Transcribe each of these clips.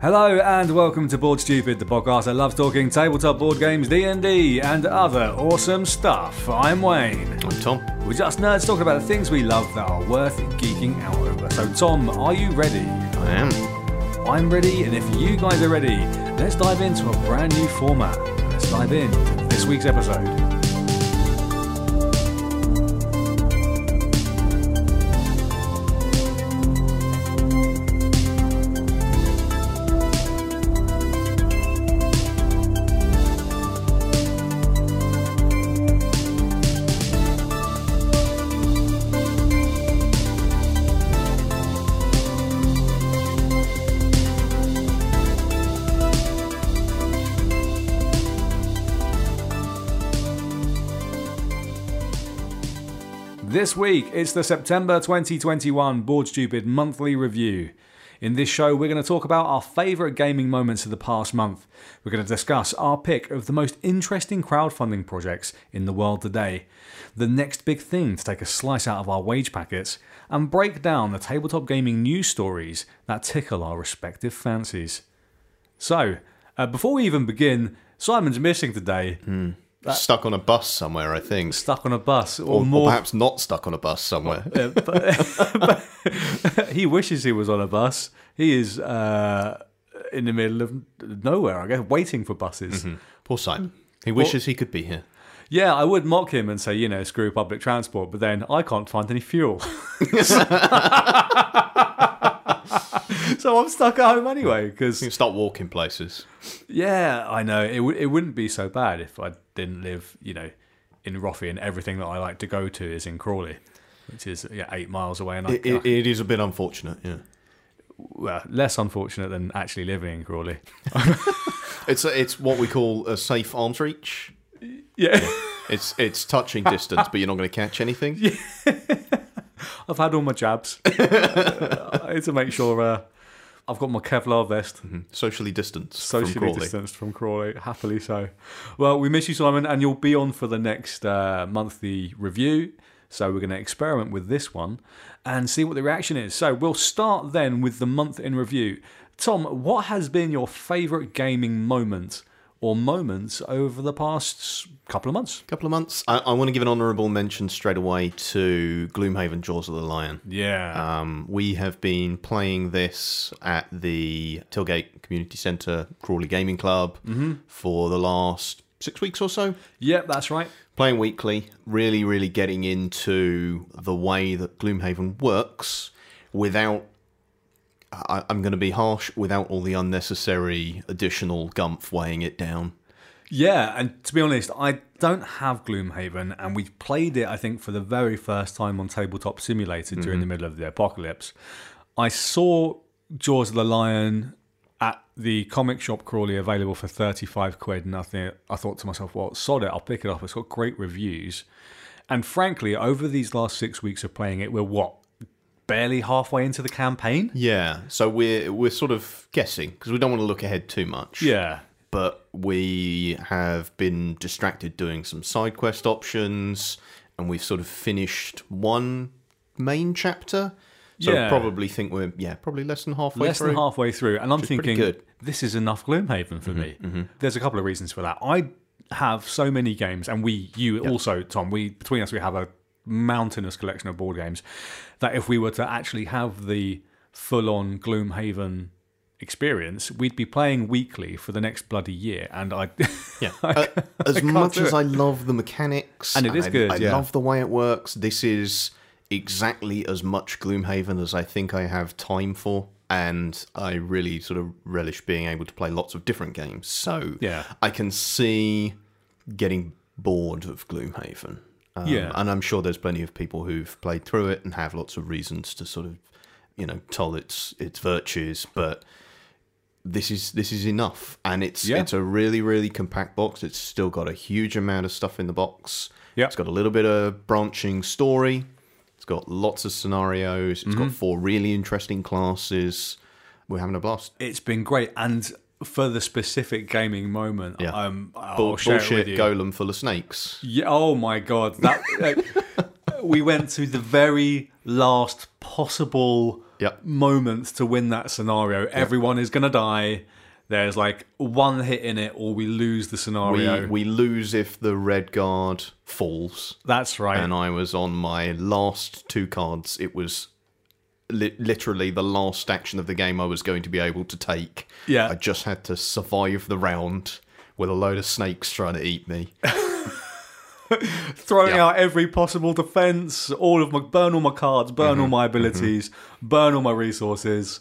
Hello and welcome to Board Stupid, the podcast that loves talking tabletop board games, D&D, and other awesome stuff. I'm Wayne. I'm Tom. We're just nerds talking about the things we love that are worth geeking out over. So Tom, are you ready? I am. I'm ready, and if you guys are ready, let's dive into a brand new format. Let's dive into this week's episode. This week, it's the September 2021 Board Stupid monthly review. In this show, we're going to talk about our favourite gaming moments of the past month. We're going to discuss our pick of the most interesting crowdfunding projects in the world today, the next big thing to take a slice out of our wage packets, and break down the tabletop gaming news stories that tickle our respective fancies. So, uh, before we even begin, Simon's missing today. Stuck on a bus somewhere, I think. Stuck on a bus, or, Or, or perhaps not stuck on a bus somewhere. Uh, but, but he wishes he was on a bus. He is uh, in the middle of nowhere, I guess, waiting for buses. Poor Simon. He wishes he could be here. Yeah, I would mock him and say, you know, screw public transport, but then I can't find any fuel. so I'm stuck at home anyway, because, You can start walking places. yeah, I know, it, w- it wouldn't be so bad if I didn't live, you know, in Roffey and everything that I like to go to is in Crawley, which is yeah, eight miles away. And I, It, it, it is a bit unfortunate, yeah. well, less unfortunate than actually living in Crawley. It's a, it's what we call a safe arm's reach. Yeah. It's it's touching distance, but you're not going to catch anything. I've had all my jabs I need to make sure uh, I've got my Kevlar vest, Socially distanced socially from distanced from Crawley, happily so. Well, we miss you, Simon, and you'll be on for the next uh, monthly review. So we're going to experiment with this one and see what the reaction is. So we'll start then with the month in review. Tom, what has been your favourite gaming moment or moments over the past couple of months? couple of months. I, I want to give an honourable mention straight away to Gloomhaven Jaws of the Lion. Yeah. Um, we have been playing this at the Tilgate Community Centre Crawley Gaming Club for the last six weeks or so. yep, that's right. Playing weekly, really, really getting into the way that Gloomhaven works without. I, I'm going to be harsh without all the unnecessary additional gumph weighing it down. Yeah, and to be honest, I don't have Gloomhaven, and we played it, I think, for the very first time on Tabletop Simulator during the mm-hmm. middle of the apocalypse. I saw Jaws of the Lion at the comic shop Crawley available for 35 quid, and I, think, I thought to myself, well, sod it, I'll pick it up. It's got great reviews. And frankly, over these last six weeks of playing it, we're what? Barely halfway into the campaign? Yeah, so we're we're sort of guessing because we don't want to look ahead too much. Yeah. but we have been distracted doing some side quest options and we've sort of finished one main chapter so Yeah. probably think we're yeah probably less than halfway less through than halfway through, and I'm thinking. Mm-hmm, this is enough Gloomhaven for me. There's a couple of reasons for that. I have so many games, and we, you also, Tom, we between us, we have a mountainous collection of board games. That if we were to actually have the full-on Gloomhaven experience, we'd be playing weekly for the next bloody year, and I, yeah I Uh, as can't much as it. i love the mechanics And it is I, good, i yeah. love the way it works this is exactly as much gloomhaven as i think i have time for and i really sort of relish being able to play lots of different games so Yeah. i can see getting bored of gloomhaven um, Yeah. and i'm sure there's plenty of people who've played through it and have lots of reasons to sort of you know toll its its virtues but this is this is enough and it's Yeah. it's a really really compact box it's still got a huge amount of stuff in the box Yeah. it's got a little bit of branching story it's got lots of scenarios It's Mm-hmm. got four really interesting classes we're having a blast it's been great. And for the specific gaming moment, Yeah. um, I'll Bull- bullshit with you. golem full of snakes Yeah. Oh my god. That like, we went to the very last possible Yep. moment to win that scenario. Everyone is going to die. There's like one hit in it, or we lose the We, scenario. we lose if the red guard falls. That's right. and I was on my last two cards. It was li- literally the last action of the game I was going to be able to take. Yeah. I just had to survive the round with a load of snakes trying to eat me. throwing Yeah. out every possible defense, all of my burn all my cards, burn Mm-hmm. all my abilities, burn all my resources.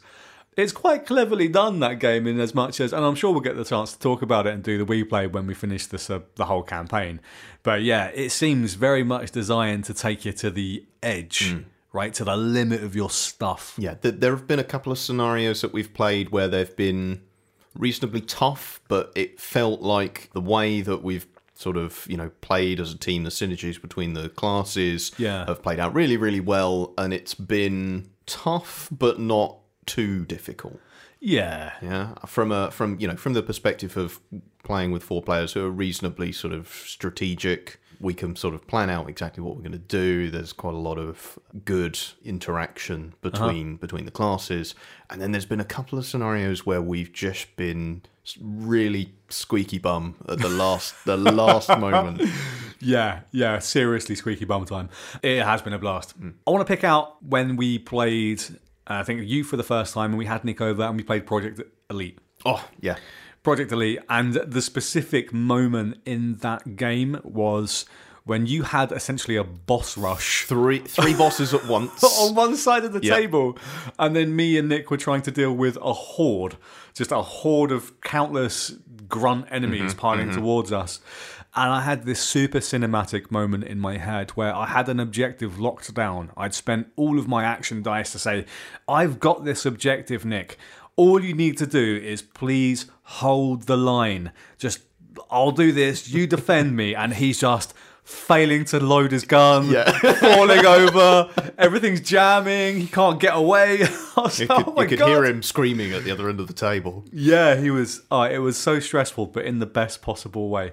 It's quite cleverly done that game in as much as, and I'm sure we'll get the chance to talk about it and do the we play when we finish this uh, the whole campaign. But yeah, it seems very much designed to take you to the edge, right to the limit of your stuff. yeah, th- there have been a couple of scenarios that we've played where they've been reasonably tough, but it felt like the way that we've sort of you know played as a team, the synergies between the classes Yeah. have played out really, really well, and it's been tough but not too difficult. Yeah, Yeah, from a from you know from the perspective of playing with four players who are reasonably sort of strategic, we can sort of plan out exactly what we're going to do. There's quite a lot of good interaction between between the classes, and then there's been a couple of scenarios where we've just been really squeaky bum at the last the last moment. Yeah, yeah, seriously squeaky bum time. It has been a blast. I want to pick out when we played, uh, I think you for the first time, and we had Nick over and we played Project Elite. Oh yeah, Project Elite, and the specific moment in that game was when you had essentially a boss rush three three bosses at once. on one side of the Yeah. table, and then me and Nick were trying to deal with a horde, just a horde of countless grunt enemies mm-hmm, piling mm-hmm. towards us. And I had this super cinematic moment in my head where I had an objective locked down. I'd spent all of my action dice to say, I've got this objective, Nick. All you need to do is please hold the line. Just, I'll do this, you defend me. And he's just failing to load his gun, Yeah. falling over, everything's jamming, he can't get away. You like, could, oh you could hear him screaming at the other end of the table. Yeah, he was. Oh, it was so stressful, but in the best possible way.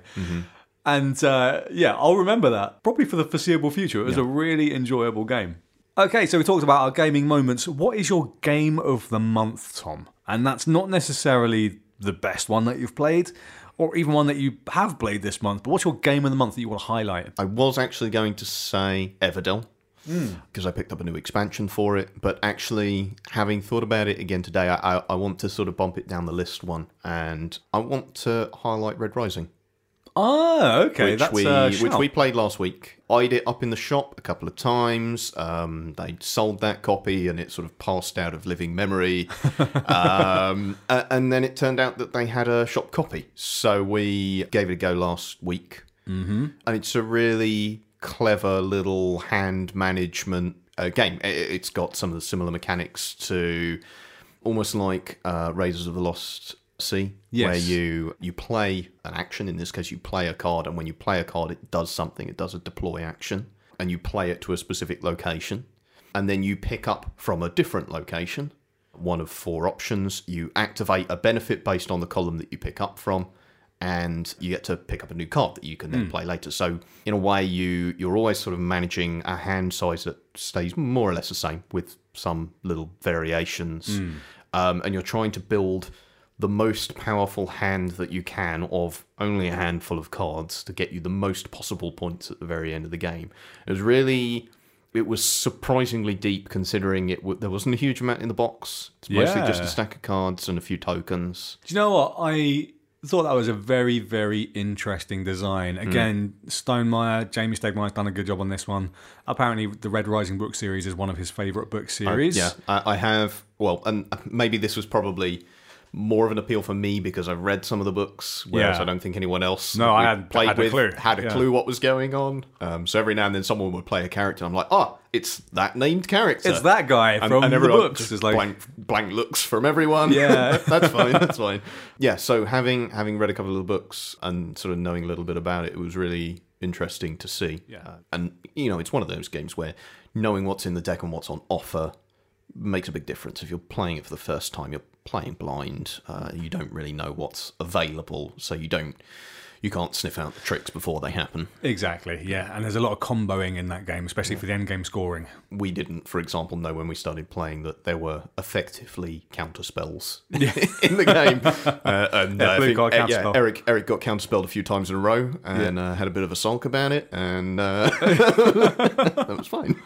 And uh, yeah, I'll remember that probably for the foreseeable future. It was a really enjoyable game. Okay, so we talked about our gaming moments. What is your game of the month, Tom? And that's not necessarily the best one that you've played, or even one that you have played this month. But what's your game of the month that you want to highlight? I was actually going to say Everdell hmm. because I picked up a new expansion for it, but actually, having thought about it again today, I, I, I want to sort of bump it down the list one, and I want to highlight Red Rising, Ah, okay, which that's we uh, which we played last week. Eyed it up in the shop a couple of times. Um, they sold that copy, and it sort of passed out of living memory. um, a- and then it turned out that they had a shop copy, so we gave it a go last week and it's a really clever little hand management uh, game. I- It's got some of the similar mechanics to almost like uh, Raiders of the Lost Yes. where you you play an action. In this case, you play a card, and when you play a card, it does something. It does a deploy action, and you play it to a specific location, and then you pick up from a different location. One of four options. You activate a benefit based on the column that you pick up from, and you get to pick up a new card that you can then play later. So in a way, you you're always sort of managing a hand size that stays more or less the same with some little variations, um, and you're trying to build the most powerful hand that you can of only a handful of cards to get you the most possible points at the very end of the game. It was really. It was surprisingly deep, considering it. W- there wasn't a huge amount in the box. It's mostly just a stack of cards and a few tokens. Do you know what? I thought that was a very, very interesting design. Hmm. Again, Stonemaier, Jamey Stegmaier's done a good job on this one. Apparently, the Red Rising book series is one of his favourite book series. Yeah, I, I have. Well, and maybe this was probably more of an appeal for me because I've read some of the books, whereas Yeah. I don't think anyone else. No, I we had- played had a with clue. had a Yeah. clue what was going on. Um, so every now and then someone would play a character, and I'm like, oh, it's that named character. It's that guy and, from and the books. just Is like, blank, blank looks from everyone. Yeah. that's fine. That's fine. Yeah. So having having read a couple of the books and sort of knowing a little bit about it, it was really interesting to see. Yeah. Uh, and you know, it's one of those games where knowing what's in the deck and what's on offer makes a big difference. If you're playing it for the first time, you're playing blind. Uh, you don't really know what's available, so you don't you can't sniff out the tricks before they happen. Exactly, yeah. And there's a lot of comboing in that game, especially for the end game scoring. We didn't, for example, know when we started playing that there were effectively counter spells in the game. Uh, and Yeah, uh, think, uh, yeah. Eric Eric got counterspelled a few times in a row and uh, had a bit of a sulk about it, and uh, that was fine.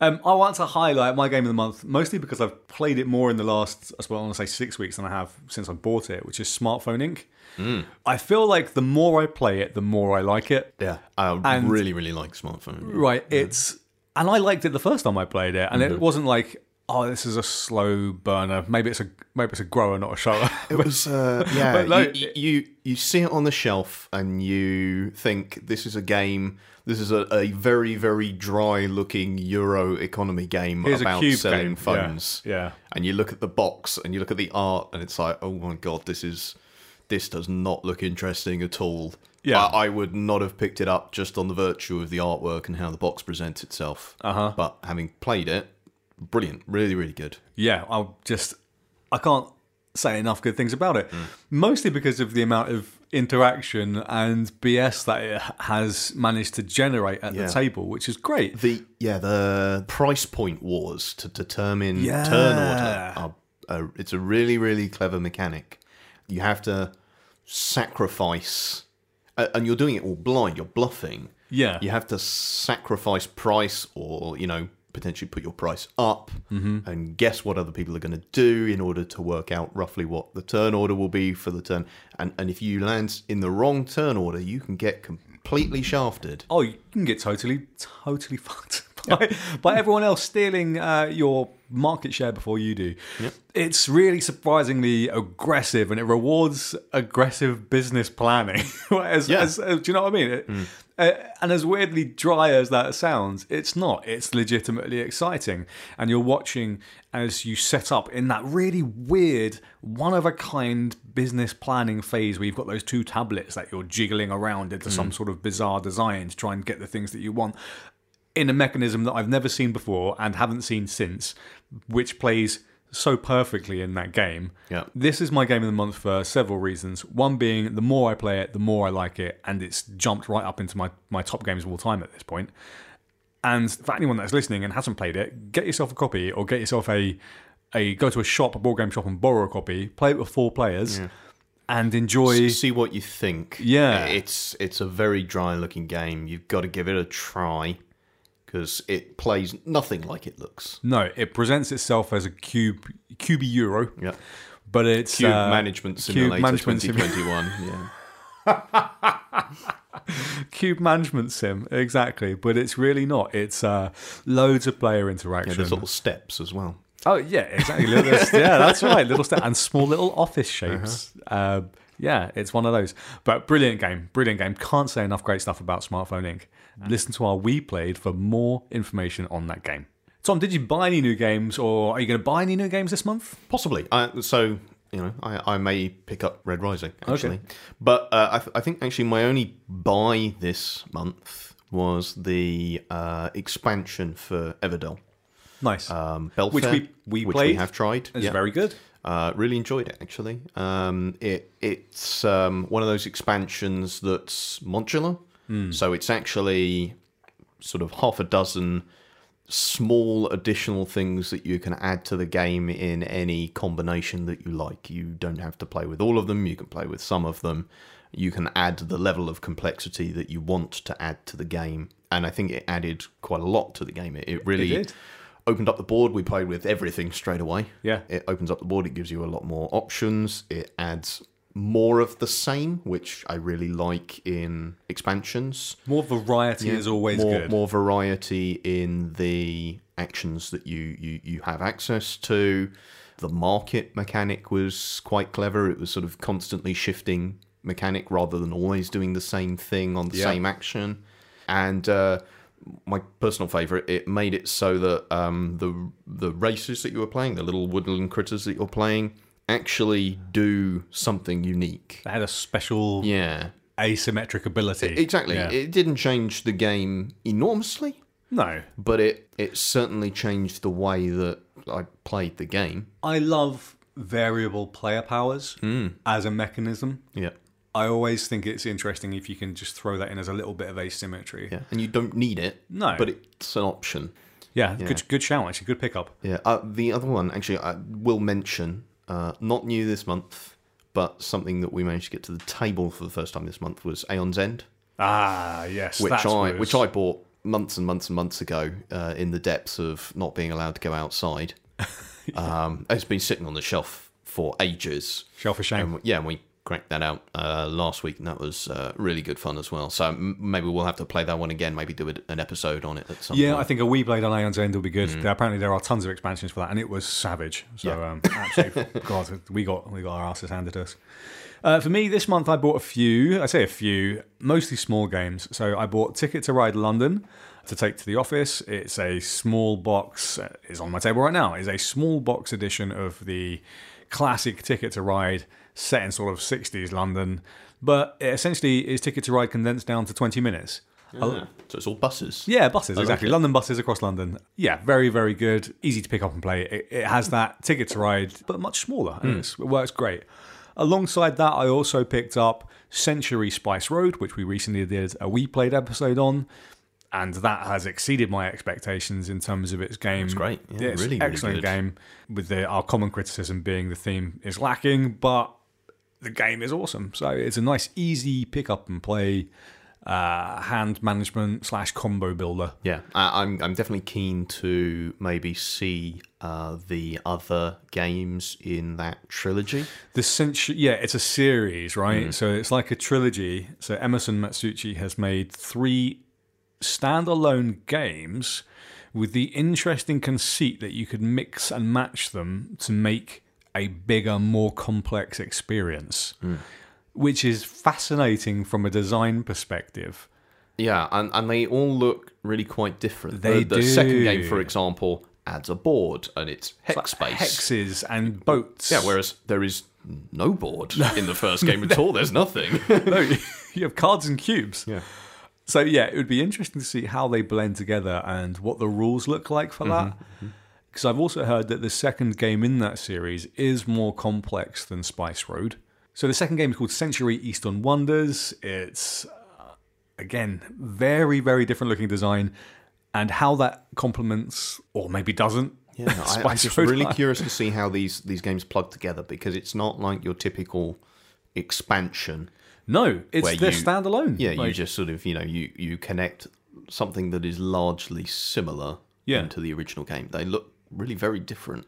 Um, I want to highlight my game of the month mostly because I've played it more in the last, I suppose I want to say six weeks than I have since I bought it, which is Smartphone Inc. Mm. I feel like the more I play it, the more I like it. Yeah, I And- really really like smartphone. Right, it's and I liked it the first time I played it, and Mm-hmm. it wasn't like, oh, this is a slow burner. Maybe it's a maybe it's a grower, not a shower. It was, uh, yeah. But like- you, you you see it on the shelf and you think this is a game. This is a, a very very dry looking Euro economy game Here's about selling game. phones. Yeah, yeah. And you look at the box and you look at the art and it's like, oh my god, this is this does not look interesting at all. Yeah. I, I would not have picked it up just on the virtue of the artwork and how the box presents itself. Uh-huh. But having played it, brilliant, really really good. yeah, I'll just I can't say enough good things about it. Mm. Mostly because of the amount of interaction and BS that it has managed to generate at Yeah. the table, which is great. The yeah, the price point wars to determine Yeah. turn order. Are, are, it's a really really clever mechanic. You have to sacrifice, uh, and you're doing it all blind. You're bluffing. Yeah. You have to sacrifice price, or you know, potentially put your price up, Mm-hmm. and guess what other people are going to do in order to work out roughly what the turn order will be for the turn. And and if you land in the wrong turn order, you can get completely shafted. Oh, you can get totally, totally fucked by, by everyone else stealing uh, your market share before you do. It's really surprisingly aggressive, and it rewards aggressive business planning. as, Yeah. as- uh, do you know what I mean? It- uh, and as weirdly dry as that sounds, it's not. It's legitimately exciting, and you're watching as you set up in that really weird, one of a kind business planning phase where you've got those two tablets that you're jiggling around into some sort of bizarre design to try and get the things that you want in a mechanism that I've never seen before and haven't seen since, which plays so perfectly in that game. Yeah. This is my game of the month for several reasons. One being the more I play it, the more I like it, and it's jumped right up into my, my top games of all time at this point. And for anyone that's listening and hasn't played it, get yourself a copy or get yourself a a go to a shop, a board game shop, and borrow a copy. Play it with four players and enjoy. see what you think. Yeah. it's it's a very dry looking game. You've got to give it a try because it plays nothing like it looks. No, it presents itself as a cube, cube euro, Yeah, but it's Cube uh, Management Cube Simulator Management Sim- 2021. yeah, cube management sim exactly. But it's really not. It's uh loads of player yeah. interaction. There's little steps as well. oh yeah exactly. Yeah that's right. Little step and small little office shapes. Uh, yeah it's one of those but brilliant game brilliant game can't say enough great stuff about smartphone inc listen to our we played for more information on that game tom did you buy any new games or are you going to buy any new games this month Possibly. I, so you know, I, I may pick up Red Rising actually, okay. but uh, I, th- I think actually my only buy this month was the uh, expansion for Everdell. nice Um, Bellfaire, Which we- we which played. we have tried. it's Yeah. very good Uh, really enjoyed it actually. Um, it it's um, one of those expansions that's modular, so it's actually sort of half a dozen small additional things that you can add to the game in any combination that you like. You don't have to play with all of them. You can play with some of them. You can add the level of complexity that you want to add to the game, and I think it added quite a lot to the game. It, it really did. Opened up the board. We played with everything straight away. Yeah. It opens up the board. It gives you a lot more options. It adds more of the same, which I really like in expansions. more variety is always more, good More variety in the actions that you, you, you have access to. The market mechanic was quite clever. It was sort of constantly shifting mechanic rather than always doing the same thing on the Yeah. same action. And uh, my personal favorite, it made it so that um, the the races that you were playing, the little woodland critters that you're playing, actually do something unique. They had a special Yeah, asymmetric ability. exactly. Yeah. It didn't change the game enormously, no, but it it certainly changed the way that I played the game. I love variable player powers as a mechanism. Yeah, I always think it's interesting if you can just throw that in as a little bit of asymmetry. Yeah, and you don't need it. No. but it's an option. Yeah, good good shout actually, good pickup. Yeah. Uh, the other one, actually, I will mention, uh, not new this month, but something that we managed to get to the table for the first time this month was Aeon's End, Ah, yes, which I which. I bought months and months and months ago uh, in the depths of not being allowed to go outside. um, it's been sitting on the shelf for ages. Shelf of shame. And, yeah, and we cracked that out uh, last week, and that was uh, really good fun as well. So m- maybe we'll have to play that one again. Maybe do an episode on it at some Yeah, point. I think a We Played on Aeon's End will be good. Mm. There- apparently, there are tons of expansions for that, and it was savage. So, Yeah. um, absolutely, God, we got we got our asses handed to us. Uh, for me, this month I bought a few. I say a few, mostly small games. So I bought Ticket to Ride London to take to the office. It's a small box. uh, It's on my table right now. It's a small box edition of the classic Ticket to Ride, set in sort of '60s London. But it essentially is Ticket to Ride condensed down to 20 minutes. Yeah. Oh. So it's all buses. Yeah, buses, oh, like exactly. it. London buses across London. Yeah, very, very good. Easy to pick up and play. It, it has that ticket to ride, but much smaller. Hmm. it's- it works great. Alongside that, I also picked up Century Spice Road, which we recently did a We Played episode on. And that has exceeded my expectations in terms of its game. It's great. Yeah, it's really, excellent good. game. With the, our common criticism being the theme is lacking, but the game is awesome. So it's a nice, easy pick up and play uh, hand management slash combo builder. Yeah, I, I'm I'm definitely keen to maybe see uh, the other games in that trilogy. The century, yeah, it's a series, right? So it's like a trilogy. So Emerson Matsuuchi has made three standalone games with the interesting conceit that you could mix and match them to make a bigger, more complex experience, hmm. which is fascinating from a design perspective. Yeah, and, and they all look really quite different. They the, the second game, for example, adds a board and it's hex space. Hexes and boats. Yeah, whereas there is no board in the first game at all. There's nothing. no, you have cards and cubes. Yeah. So yeah, it would be interesting to see how they blend together and what the rules look like for that. Mm-hmm. Mm-hmm. Because I've also heard that the second game in that series is more complex than Spice Road. So the second game is called Century Eastern Wonders. It's uh, again very very different looking design, and how that complements or maybe doesn't. Yeah, I, I'm just really curious to see how these these games plug together because it's not like your typical expansion. No, it's they're you- standalone. Yeah, you just sort of you know you you connect something that is largely similar Yeah. into the original game. They look really very different.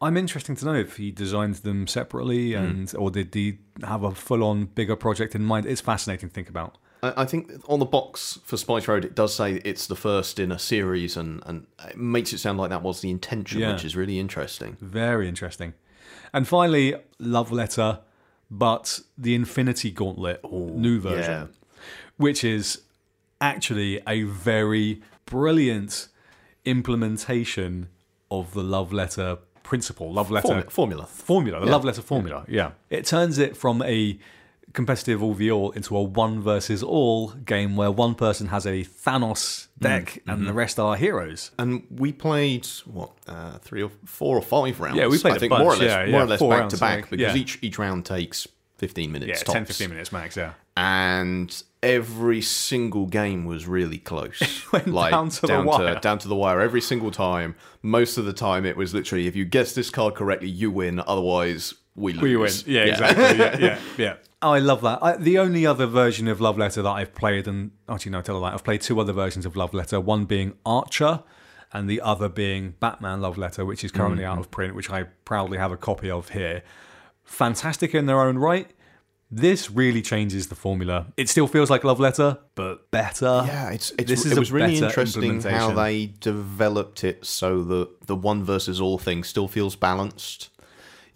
I'm interested to know if he designed them separately hmm. and or did he have a full on bigger project in mind. It's fascinating to think about. I think on the box for Spice Road, it does say it's the first in a series, and, and it makes it sound like that was the intention, Yeah. which is really interesting. Very interesting. And finally, Love Letter, but the Infinity Gauntlet new version, yeah. which is actually a very brilliant implementation of the Love Letter principle. Love Letter Form- formula. formula, the love letter formula. Yeah. It turns it from a competitive all v all into a one versus all game where one person has a Thanos deck and the rest are heroes. And we played what uh, three or four or five rounds. Yeah, we played I think bunch, more or less, yeah, more yeah, or less back rounds, to back because yeah. each each round takes fifteen minutes. Yeah, tops. 10, 15 minutes max, yeah. and every single game was really close. went down to the wire. down to the wire every single time. Most of the time, it was literally if you guess this card correctly, you win. Otherwise, we lose. We win. Yeah, exactly. Yeah, yeah, yeah. Oh, I love that. I, the only other version of Love Letter that I've played, and actually, no, tell a lie, I've played two other versions of Love Letter. One being Archer, and the other being Batman Love Letter, which is currently mm. out of print, which I proudly have a copy of here. Fantastic in their own right. This really changes the formula. It still feels like Love Letter, but better. Yeah, it's, it's This is it a was really interesting how they developed it so that the one versus all thing still feels balanced.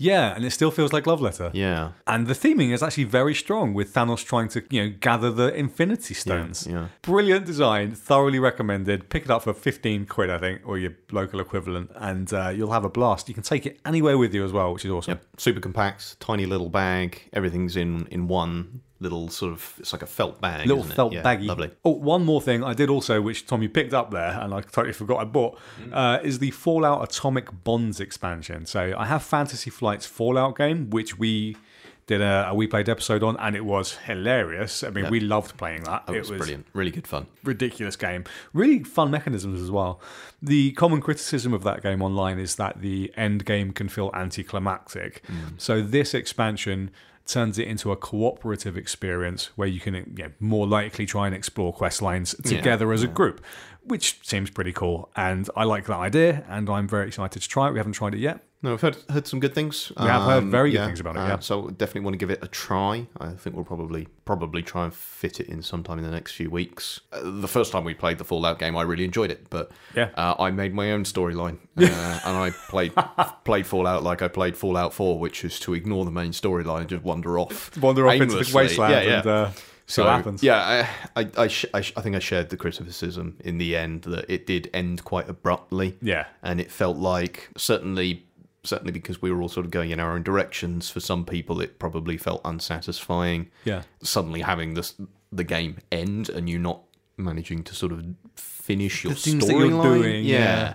Yeah, and it still feels like Love Letter. Yeah. And the theming is actually very strong with Thanos trying to, you know, gather the Infinity Stones. yeah. Brilliant design, thoroughly recommended. Pick it up for 15 quid, I think, or your local equivalent, and uh, you'll have a blast. You can take it anywhere with you as well, which is awesome. Yep. Super compact, tiny little bag. Everything's in in one little sort of. It's like a felt bag. Little it? felt Yeah, baggy. Lovely. Oh, one more thing I did also, which Tom you picked up there, and I totally forgot I bought, Mm. uh, is the Fallout Atomic Bonds expansion. So I have Fantasy Flight's Fallout game, which we did a, a We Played episode on, and it was hilarious. I mean, we loved playing that. It was, brilliant, really good fun. ridiculous game. Really fun mechanisms as well. The common criticism of that game online is that the end game can feel anticlimactic. So this expansion turns it into a cooperative experience where you can you know, more likely try and explore quest lines together as a group, which seems pretty cool. And I like that idea, and I'm very excited to try it. We haven't tried it yet. No, I've heard heard some good things. We have heard very good things about it, uh, yeah. So definitely want to give it a try. I think we'll probably probably try and fit it in sometime in the next few weeks. Uh, the first time we played the Fallout game, I really enjoyed it, but Yeah. uh, I made my own storyline, uh, and I played played Fallout like I played Fallout Four, which is to ignore the main storyline and just wander off, Wander off into the wasteland Yeah, yeah. and uh, see So what happens. yeah, I I, I, sh- I, I think I shared the criticism in the end that it did end quite abruptly. Yeah. and it felt like certainly certainly because we were all sort of going in our own directions. For some people, it probably felt unsatisfying. Yeah. suddenly having this the game end and you not managing to sort of finish your storyline. yeah. yeah.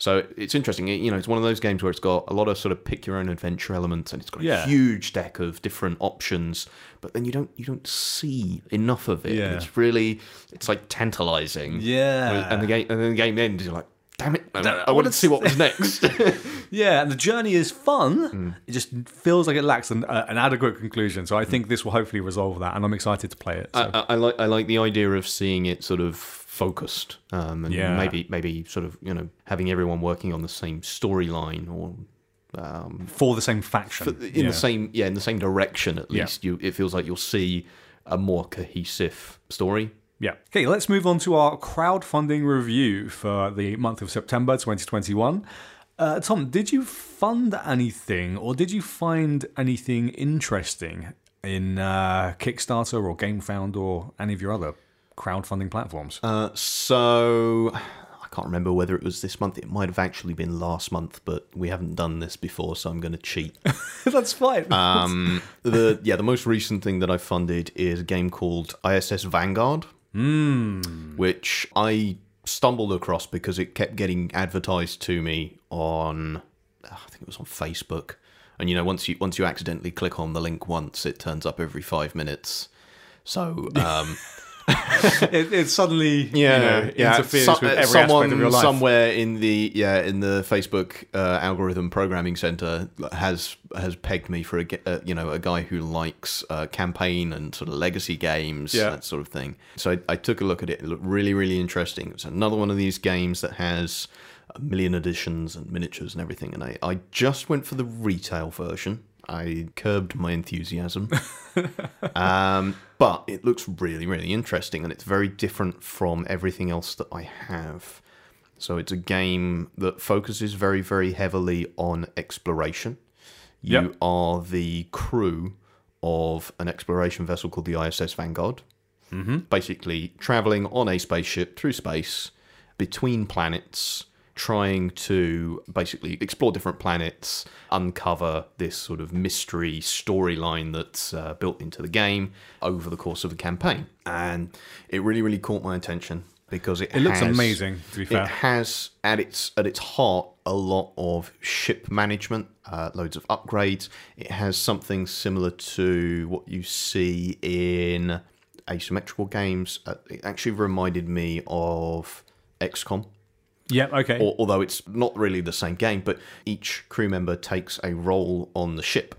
So it's interesting. It- You know, it's one of those games where it's got a lot of sort of pick your own adventure elements, and it's got a Yeah. huge deck of different options. But then you don't you don't see enough of it. Yeah. It's really it's like tantalizing. Yeah. And the game and then the game ends. You're like, damn it! I, I wanted to see what was next. Yeah, and the journey is fun. Hmm. It just feels like it lacks an, uh, an adequate conclusion. So I think this will hopefully resolve that, and I'm excited to play it. So. I, I like I like the idea of seeing it sort of focused, um, and Yeah. maybe maybe sort of you know having everyone working on the same storyline or um, for the same faction. in yeah. the same yeah in the same direction at Yeah. least. You it feels like you'll see a more cohesive story. Yeah. Okay, let's move on to our crowdfunding review for the month of September 2021. Uh, Tom, did you fund anything or did you find anything interesting in uh, Kickstarter or GameFound or any of your other crowdfunding platforms? Uh, so I can't remember whether it was this month. It might have actually been last month, but we haven't done this before, so I'm going to cheat. That's fine. Um, the yeah, the most recent thing that I funded is a game called ISS Vanguard, which I stumbled across because it kept getting advertised to me on, I think it was on Facebook. And you know, once you once you accidentally click on the link once, it turns up every five minutes. So um, it, it suddenly yeah, you know, yeah. interferes So- with uh, every someone aspect of your life. somewhere in the yeah in the Facebook uh, algorithm programming center has has pegged me for a uh, you know a guy who likes uh, campaign and sort of legacy games Yeah. that sort of thing. So I, I took a look at it. It looked really really interesting. It's another one of these games that has a million editions and miniatures and everything. And I, I just went for the retail version. I curbed my enthusiasm. Um, but it looks really, really interesting, and it's very different from everything else that I have. So it's a game that focuses very, very heavily on exploration. You Yep. are the crew of an exploration vessel called the ISS Vanguard. Mm-hmm. Basically, traveling on a spaceship through space between planets, trying to basically explore different planets, uncover this sort of mystery storyline that's uh, built into the game over the course of a campaign. And it really, really caught my attention because it It looks has- amazing, to be fair. It has at its at its heart a lot of ship management, uh, loads of upgrades. It has something similar to what you see in asymmetrical games. Uh, it actually reminded me of XCOM yeah, okay. al- although it's not really the same game, but each crew member takes a role on the ship.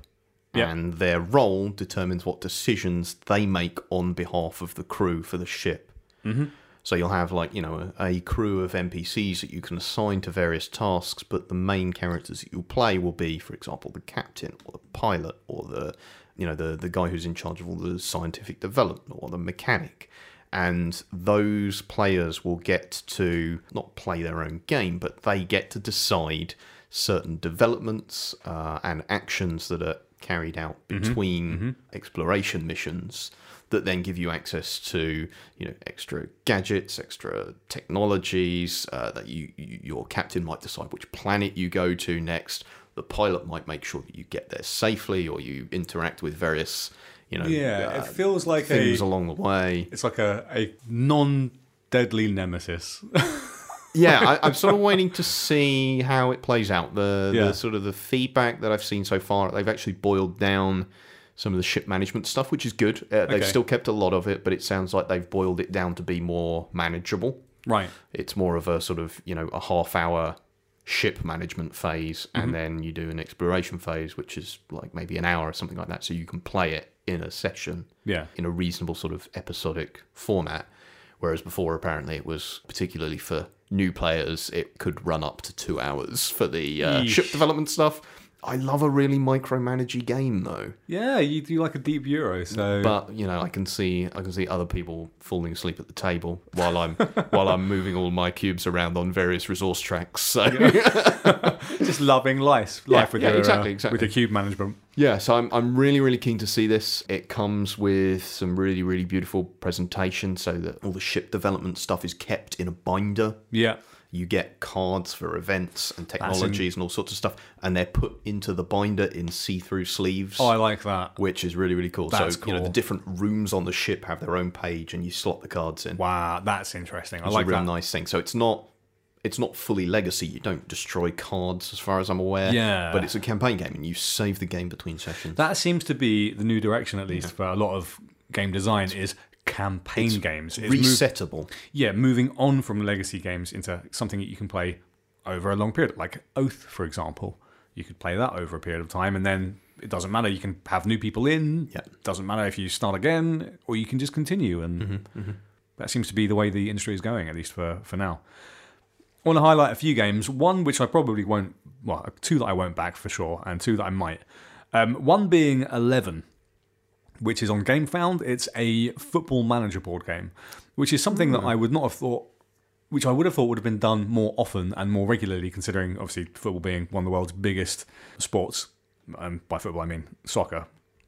Yeah. And their role determines what decisions they make on behalf of the crew for the ship. Mm-hmm. So you'll have, like, you know, a, a crew of NPCs that you can assign to various tasks, but the main characters that you'll play will be, for example, the captain or the pilot or the, you know, the, the guy who's in charge of all the scientific development or the mechanic and those players will get to not play their own game, but they get to decide certain developments uh, and actions that are carried out between exploration missions that then give you access to you know extra gadgets, extra technologies uh, that you, you your captain might decide which planet you go to next. The pilot might make sure that you get there safely, or you interact with various you know yeah, uh, it feels like a things along the way. it's like a, a non-deadly nemesis. yeah, I, I'm sort of waiting to see how it plays out. The, Yeah. the sort of the feedback that I've seen so far, they've actually boiled down some of the ship management stuff, which is good. Uh, they've Okay. still kept a lot of it, but it sounds like they've boiled it down to be more manageable. Right. It's more of a sort of you know a half hour ship management phase, and then you do an exploration phase, which is like maybe an hour or something like that. So you can play it in a session Yeah. in a reasonable sort of episodic format. Whereas before, apparently, it was particularly for new players, it could run up to two hours for the uh, ship development stuff. I love a really micromanagey game though, Yeah, you do like a deep euro, so but you know I can see I can see other people falling asleep at the table while I'm while I'm moving all my cubes around on various resource tracks. So just loving life, Yeah, life with yeah, your exactly, uh, exactly. with your cube management. Yeah, so I'm I'm really really keen to see this. It comes with some really really beautiful presentation, so that all the ship development stuff is kept in a binder. Yeah. You get cards for events and technologies and all sorts of stuff, and they're put into the binder in see-through sleeves. Oh, I like that. which is really really cool. That's so you know the different rooms on the ship have their own page, and you slot the cards in. Wow, that's interesting. I like that. It's like a real that. nice thing. So it's not it's not fully legacy. You don't destroy cards, as far as I'm aware. Yeah. but it's a campaign game, and you save the game between sessions. That seems to be the new direction, at least for a lot of game design, is campaign games. It's move- Resettable. yeah, moving on from legacy games into something that you can play over a long period, like Oath, for example. You could play that over a period of time, and then it doesn't matter. You can have new people in. Yeah. Doesn't matter if you start again, or you can just continue. And that seems to be the way the industry is going, at least for for now. I want to highlight a few games. One which I probably won't. Well, two that I won't back for sure, and two that I might. Um, one being Eleven, which is on GameFound. It's a football manager board game, which is something that I would not have thought, which I would have thought would have been done more often and more regularly, considering obviously football being one of the world's biggest sports. Um, by football, I mean soccer,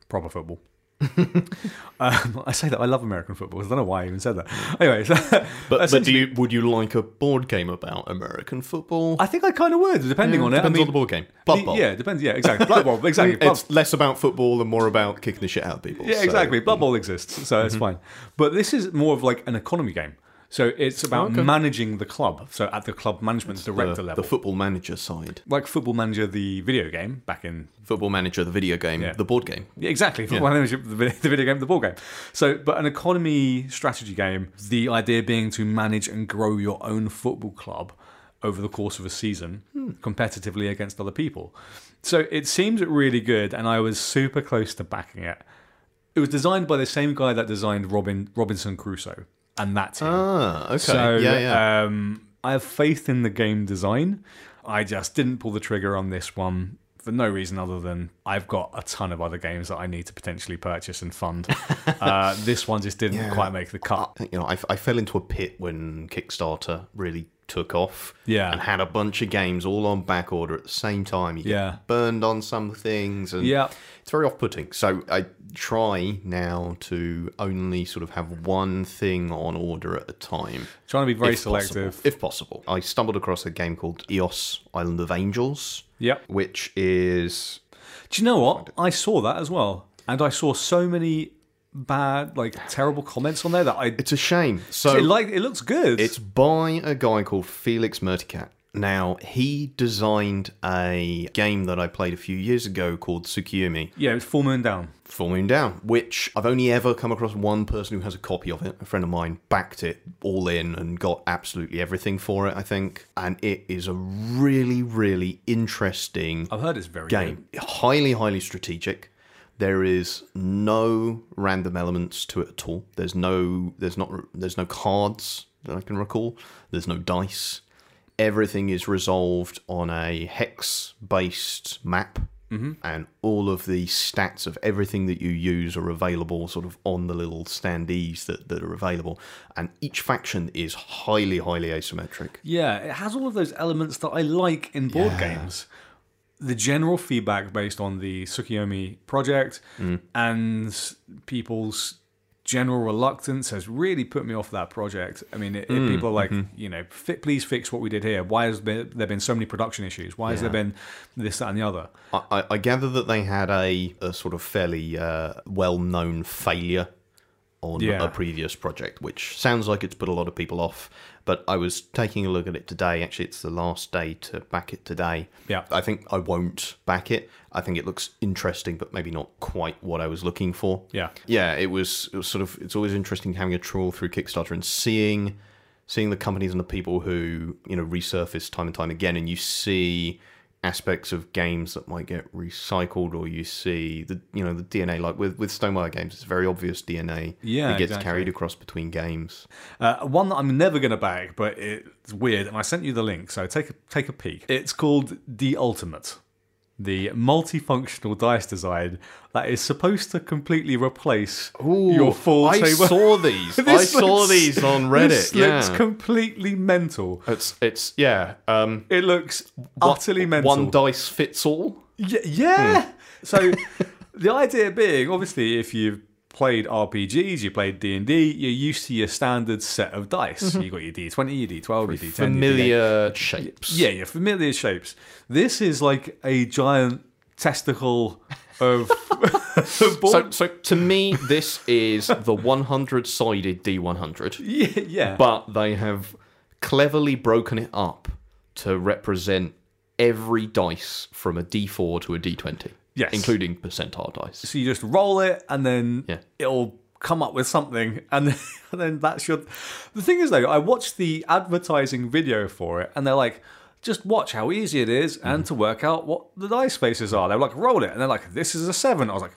proper football. um, I say that I love American football. I don't know why I even said that. Anyway, so But, but do you would you like a board game about American football? I think I kind of would, depending on it. Depends I mean, on the board game. Blood Bowl. Yeah, depends. Yeah, exactly. Blood Bowl, exactly. Blood- It's less about football and more about kicking the shit out of people. Yeah, so- exactly. Blood Bowl exists, so it's fine. But this is more of like an economy game. So it's oh, about Okay. managing the club. So at the club management director The, level. the football manager side. like Football Manager, the video game, back in. Football manager, the video game, Yeah. the board game. Yeah, exactly. Football Manager, the video game, the board game. So, but an economy strategy game, the idea being to manage and grow your own football club over the course of a season hmm. competitively against other people. So it seems really good, and I was super close to backing it. It was designed by the same guy that designed Robin Robinson Crusoe and that team. Ah, okay. So yeah, yeah. Um, I have faith in the game design. I just didn't pull the trigger on this one for no reason other than I've got a ton of other games that I need to potentially purchase and fund. uh, this one just didn't Yeah. quite make the cut. you know, I, I fell into a pit when Kickstarter really took off. Yeah. And had a bunch of games all on back order at the same time. You get Yeah. burned on some things. And Yeah. It's very off putting. So I try now to only sort of have one thing on order at a time. Trying to be very if possible, selective. if possible. I stumbled across a game called EOS Island of Angels, Yep. which is Do you know what? I saw that as well. And I saw so many bad, like terrible comments on there that I. it's a shame. So it, like, it looks good. It's by a guy called Felix Mertikat. Now, he designed a game that I played a few years ago called Tsukuyomi, yeah, it's Full Moon Down. Full Moon Down, which I've only ever come across one person who has a copy of it. A friend of mine backed it all in and got absolutely everything for it, I think. And it is a really, really interesting I've heard it's very game. Highly, highly strategic. There is no random elements to it at all. There's no, there's not, there's no cards that I can recall. There's no dice. Everything is resolved on a hex-based map, mm-hmm. and all of the stats of everything that you use are available, sort of on the little standees that, that are available. And each faction is highly, highly asymmetric. Yeah, it has all of those elements that I like in board Yeah. games. The general feedback based on the Tsukuyomi project Mm. and people's general reluctance has really put me off that project. I mean, it, Mm, it- people are like, mm-hmm. you know, please fix what we did here. Why has been, there been so many production issues? Why has there been this, that, and the other? I, I- I gather that they had a, a sort of fairly uh, well known failure on Yeah. a previous project, which sounds like it's put a lot of people off. But I was taking a look at it today. Actually, it's the last day to back it today. Yeah. I think I won't back it. I think it looks interesting, but maybe not quite what I was looking for. Yeah. Yeah, it was. It was sort of. It's always interesting having a trawl through Kickstarter and seeing, seeing the companies and the people who you know resurface time and time again, and you see aspects of games that might get recycled, or you see the you know the DNA like with with Stonemaier games. It's very obvious DNA. Yeah, that gets exactly. carried across between games. Uh, one that I'm never going to bag, but it's weird, and I sent you the link, so take a, take a peek. It's called The Ultimate, the multifunctional dice design that is supposed to completely replace your full I saw these. I saw looks- these on Reddit. This yeah, looks completely mental. it's it's yeah. Um, It looks utterly mental. One dice fits all. Yeah. yeah. Hmm. So the idea being, obviously, if you've played RPGs, you played D and D, you're used to your standard set of dice. You got your D twenty, your D twelve, your D ten, Mm-hmm. Familiar shapes. Yeah, your familiar shapes. This is like a giant testicle of. So, so to me, this is the 100 sided D100, yeah, yeah. but they have cleverly broken it up to represent every dice from a D4 to a D20. Yes. Including percentile dice. So you just roll it, and then Yeah. it'll come up with something, and then, and then that's your. The thing is, though, I watched the advertising video for it, and they're like, "Just watch how easy it is, Mm-hmm. and to work out what the dice spaces are." They're like, "Roll it," and they're like, "This is a seven. I was like.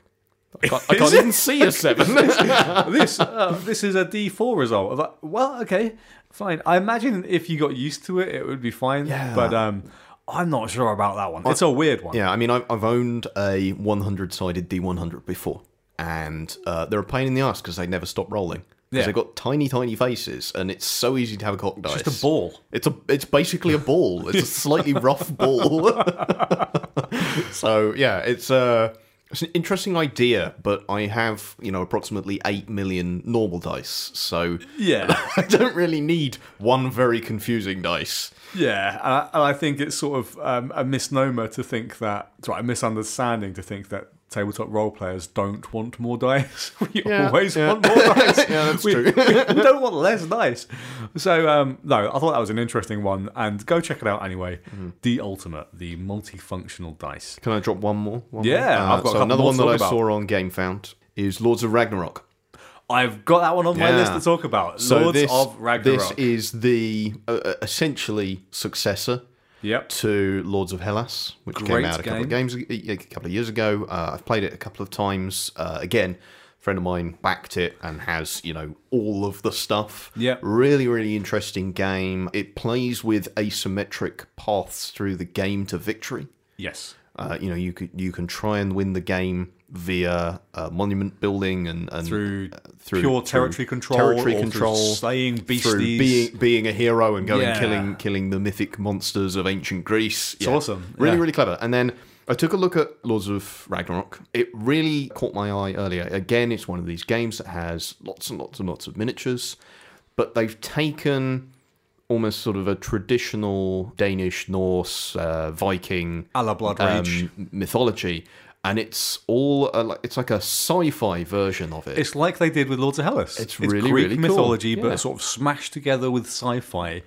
I can't, I can't even see a 7. this uh, this is a D four result. I was like, well, okay, fine. I imagine if you got used to it, it would be fine. Yeah. But um, I'm not sure about that one. It's a weird one. yeah, I mean, I've, I've owned a 100 sided D100 before, and uh, they're a pain in the ass because they never stop rolling. Because Yeah. they've got tiny, tiny faces, and it's so easy to have a cock dice. Just a ball. It's a it's basically a ball. It's a slightly rough ball. so yeah, it's uh it's an interesting idea, but I have, you know, approximately eight million normal dice, so Yeah. I don't really need one very confusing dice. Yeah, and I, and I think it's sort of um, a misnomer to think that, sorry, a misunderstanding to think that tabletop role players don't want more dice. we Yeah, always yeah. want more dice. Yeah, that's we, true. we don't want less dice. So, um, no, I thought that was an interesting one, and go check it out anyway. Mm-hmm. The Ultimate, the multifunctional dice. Can I drop one more? One Yeah, more? Uh, I've got so another one that I saw on GameFound is Lords of Ragnarok. I've got that one on my list to talk about. So Lords this, of Ragnarok. This is the uh, uh, essentially successor yep. to Lords of Hellas, which Great came out a couple of games, a couple of years ago. Uh, I've played it a couple of times. Uh, again, a friend of mine backed it and has you know all of the stuff. Yeah, really, really interesting game. It plays with asymmetric paths through the game to victory. Yes. Uh, you know, you could you can try and win the game via uh, monument building and, and Through uh, through pure through territory control, territory or control, slaying through beasties. being being a hero and going Yeah. killing killing the mythic monsters of ancient Greece. It's awesome, really yeah. really clever. And then I took a look at Lords of Ragnarok. It really caught my eye earlier. Again, it's one of these games that has lots and lots and lots of miniatures, but they've taken almost sort of a traditional Danish, Norse, uh, Viking A la Blood Rage. um, mythology, and it's all uh, like it's like a sci-fi version of it. It's like they did with Lords of Hellas. It's really, Greek really cool. mythology, Yeah. but sort of smashed together with sci-fi.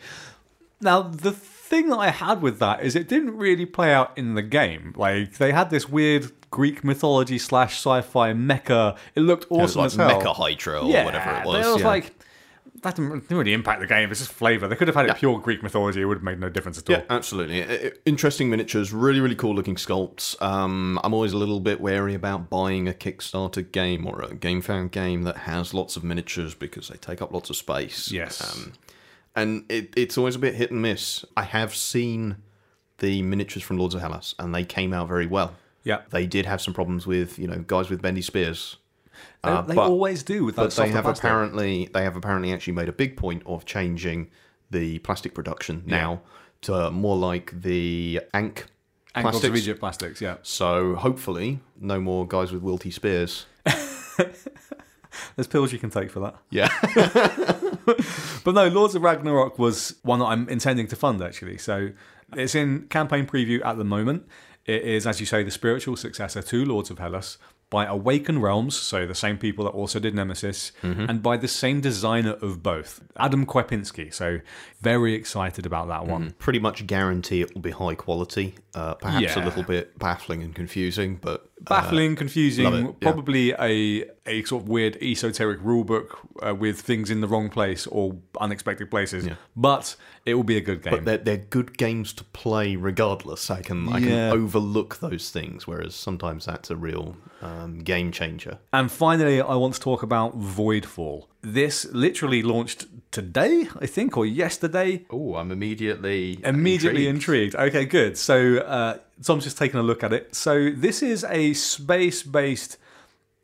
Now, the thing that I had with that is it didn't really play out in the game. Like they had this weird Greek mythology slash sci-fi mecha. It looked It was awesome like as hell. Mecha Hydra or yeah, whatever it was. It was yeah. like that didn't really impact the game. It's just flavor. They could have had it pure Greek mythology. It would have made no difference at all. Yeah, absolutely. Interesting miniatures, really, really cool looking sculpts. Um, I'm always a little bit wary about buying a Kickstarter game or a GameFound game that has lots of miniatures because they take up lots of space. Yes. Um, and it, it's always a bit hit and miss. I have seen the miniatures from Lords of Hellas, and they came out very well. Yeah, They did have some problems with, you know, guys with bendy spears. They, Uh, they but- always do with that but they have plastic. apparently they have apparently actually made a big point of changing the plastic production now to more like the Ank Ankles plastics. Egypt plastics. Yeah, So hopefully, no more guys with wilty spears. there's pills you can take for that. Yeah, But no, Lords of Ragnarok was one that I'm intending to fund actually. So it's in campaign preview at the moment. It is, as you say, the spiritual successor to Lords of Hellas. By Awaken Realms, so the same people that also did Nemesis, Mm-hmm. and by the same designer of both, Adam Kwapiński. So very excited about that one. Pretty much guarantee it will be high quality. Uh, perhaps Yeah. a little bit baffling and confusing, but Baffling, confusing, yeah. probably a a sort of weird esoteric rulebook uh, with things in the wrong place or unexpected places. But it will be a good game. but they're, they're good games to play regardless. I can I Yeah. can overlook those things, whereas sometimes that's a real um, game changer. And finally, I want to talk about Voidfall. This literally launched today, I think, or yesterday. Oh, I'm immediately Immediately intrigued. Okay, good. So, uh, Tom's just taking a look at it. So, this is a space based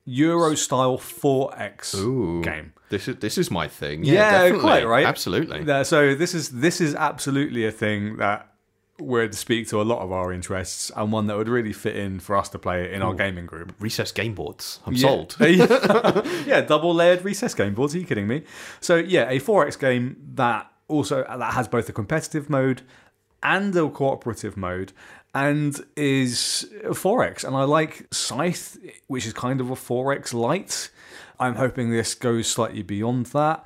Euro style 4X Ooh, game. This is this is my thing. Yeah, Yeah, definitely. quite right. Absolutely. Uh, so this is this is absolutely a thing that would speak to a lot of our interests and one that would really fit in for us to play in our gaming group. Recess game boards. I'm Yeah. sold. yeah, double layered recess game boards. Are you kidding me? So yeah, a 4X game that also that has both a competitive mode and a cooperative mode and is 4X. And I like Scythe, which is kind of a 4X light. I'm hoping this goes slightly beyond that.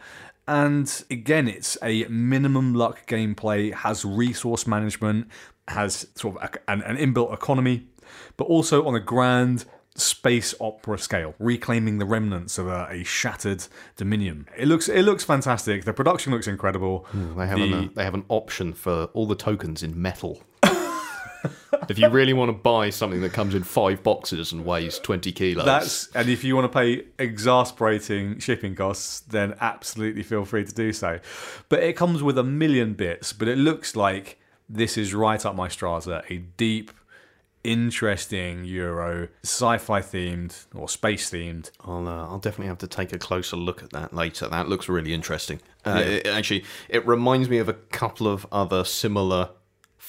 And again, it's a minimum luck gameplay, has resource management, has sort of a- an, an inbuilt economy, but also on a grand space opera scale, reclaiming the remnants of a, a shattered dominion. It looks it looks fantastic. The production looks incredible. They have The- an, uh, they have an option for all the tokens in metal. If you really want to buy something that comes in five boxes and weighs twenty kilos, That's and if you want to pay exasperating shipping costs, then absolutely feel free to do so. But it comes with a million bits. But it looks like this is right up my strata. A deep, interesting Euro, sci-fi themed or space themed. I'll uh, I'll definitely have to take a closer look at that later. That looks really interesting. Uh, it- actually, it reminds me of a couple of other similar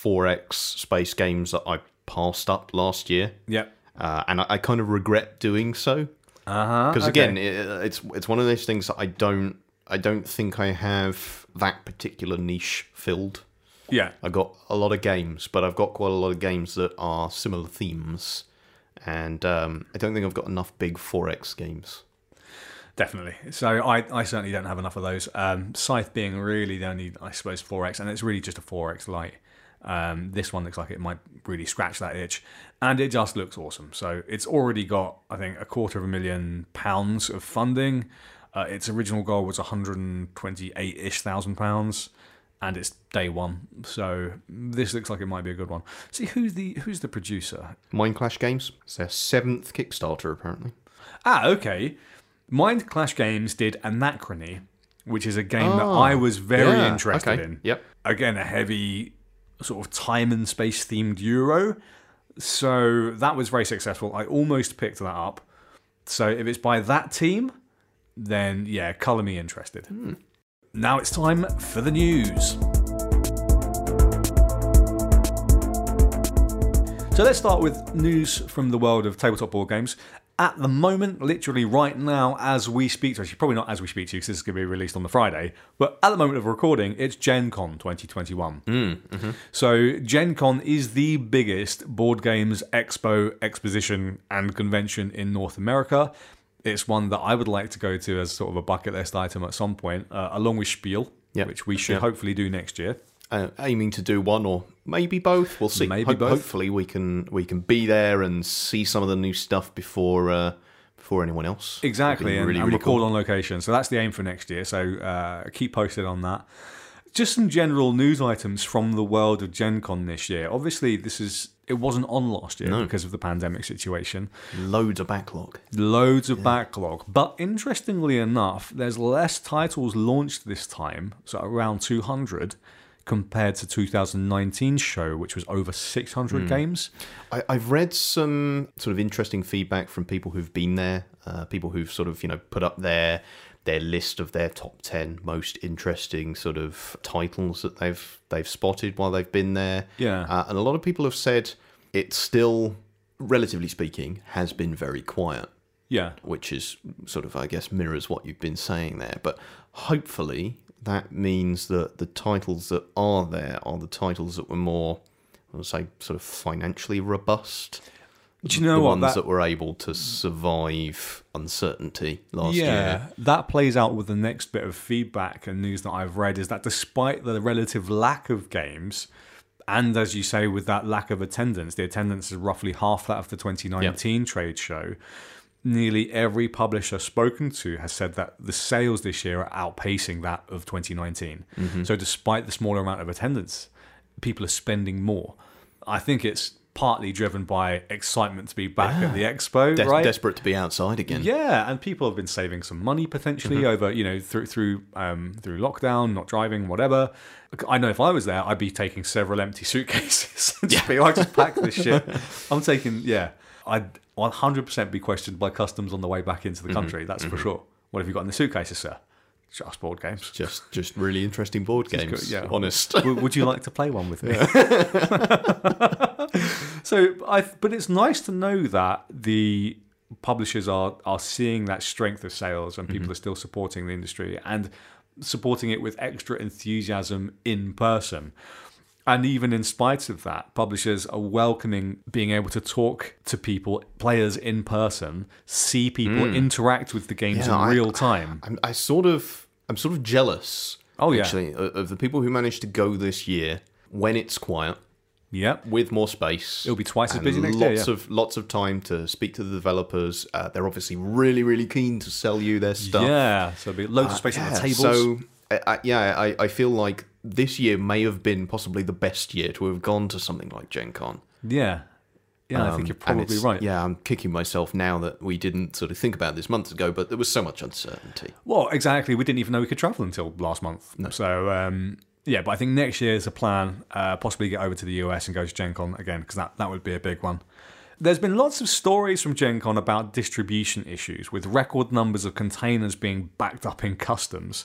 4X space games that I passed up last year, Yep. uh, and I, I kind of regret doing so. Uh huh. because again it, it's it's one of those things that I don't I don't think I have that particular niche filled. yeah. I got a lot of games, but I've got quite a lot of games that are similar themes, and um, I don't think I've got enough big 4X games. Definitely. So I, I certainly don't have enough of those. Um, Scythe being really the only, I suppose, 4X, and it's really just a 4X light. Um, this one looks like it might really scratch that itch, and it just looks awesome. So it's already got, I think, a quarter of a million pounds of funding. Uh, its original goal was 128-ish thousand pounds, and it's day one. So this looks like it might be a good one. See who's the who's the producer? Mind Clash Games. It's their seventh Kickstarter apparently. Ah, okay. Mind Clash Games did Anachrony, which is a game that Oh, I was very yeah, interested okay. in. Yep. Again, a heavy sort of time and space themed Euro. So that was very successful. I almost picked that up. So if it's by that team, then yeah, colour me interested. Hmm. Now it's time for the news. So let's start with news from the world of tabletop board games. At the moment, literally right now, as we speak to, actually probably not as we speak to you because this is going to be released on the Friday, but at the moment of recording, it's Gen Con 2021. So Gen Con is the biggest board games expo, exposition, and convention in North America. It's one that I would like to go to as sort of a bucket list item at some point, uh, along with Spiel, Yep. which we should Yep. hopefully do next year. Uh, aiming to do one or maybe both. We'll see. Maybe both. Hopefully, we can we can be there and see some of the new stuff before uh, before anyone else. Exactly, and, really, and really record cool. on location. So that's the aim for next year. So uh, keep posted on that. Just some general news items from the world of Gen Con this year. Obviously, this is it wasn't on last year because of the pandemic situation. Loads of backlog. Loads of backlog. But interestingly enough, there's less titles launched this time, so around 200, compared to 2019 show, which was over 600 games. I, I've read some sort of interesting feedback from people who've been there, uh, people who've sort of you know put up their their list of their top ten most interesting sort of titles that they've they've spotted while they've been there. Yeah. uh, and a lot of people have said it still, relatively speaking, has been very quiet. Yeah. which is sort of, I guess, mirrors what you've been saying there. But hopefully, that means that the titles that are there are the titles that were more, I would say, sort of financially robust. Do you know the what? ones That- that, were able to survive uncertainty last yeah, year. that plays out with the next bit of feedback and news that I've read is that despite the relative lack of games, and as you say, with that lack of attendance, the attendance is roughly half that of the 2019 trade show. Nearly every publisher spoken to has said that the sales this year are outpacing that of 2019. Mm-hmm. So, despite the smaller amount of attendance, people are spending more. I think it's partly driven by excitement to be back at the expo, Des- right? Desperate to be outside again. Yeah, and people have been saving some money potentially Mm-hmm. over, you know, through through um, through lockdown, not driving, whatever. I know if I was there, I'd be taking several empty suitcases just be like, just pack this shit. I'm taking, yeah, I'd 100% be questioned by customs on the way back into the Mm-hmm. country. That's for sure. What have you got in the suitcases, sir? Just board games. Just just really interesting board games. yeah. Honest. W- Would you like to play one with me? so, I but it's nice to know that the publishers are are seeing that strength of sales and people are still supporting the industry and supporting it with extra enthusiasm in person. And even in spite of that, publishers are welcoming being able to talk to people, players in person, see people interact with the games Yeah, in I- real time. I'm, I sort of I'm sort of jealous. Oh, yeah. actually, of, the people who managed to go this year when it's quiet Yep. with more space. It'll be twice as busy next year, Lots yeah. of lots of time to speak to the developers. Uh, they're obviously really really keen to sell you their stuff. Yeah, so there'll be loads of space on the Yeah, tables. So I, I, yeah, I, I feel like this year may have been possibly the best year to have gone to something like Gen Con. Yeah. Yeah, I Um, think you're probably right. Yeah, I'm kicking myself now that we didn't sort of think about this months ago, but there was so much uncertainty. Well, exactly. We didn't even know we could travel until last month. So, um, yeah, but I think next year is a plan. Uh, possibly get over to the US and go to Gen Con again, because that, that would be a big one. There's been lots of stories from Gen Con about distribution issues, with record numbers of containers being backed up in customs.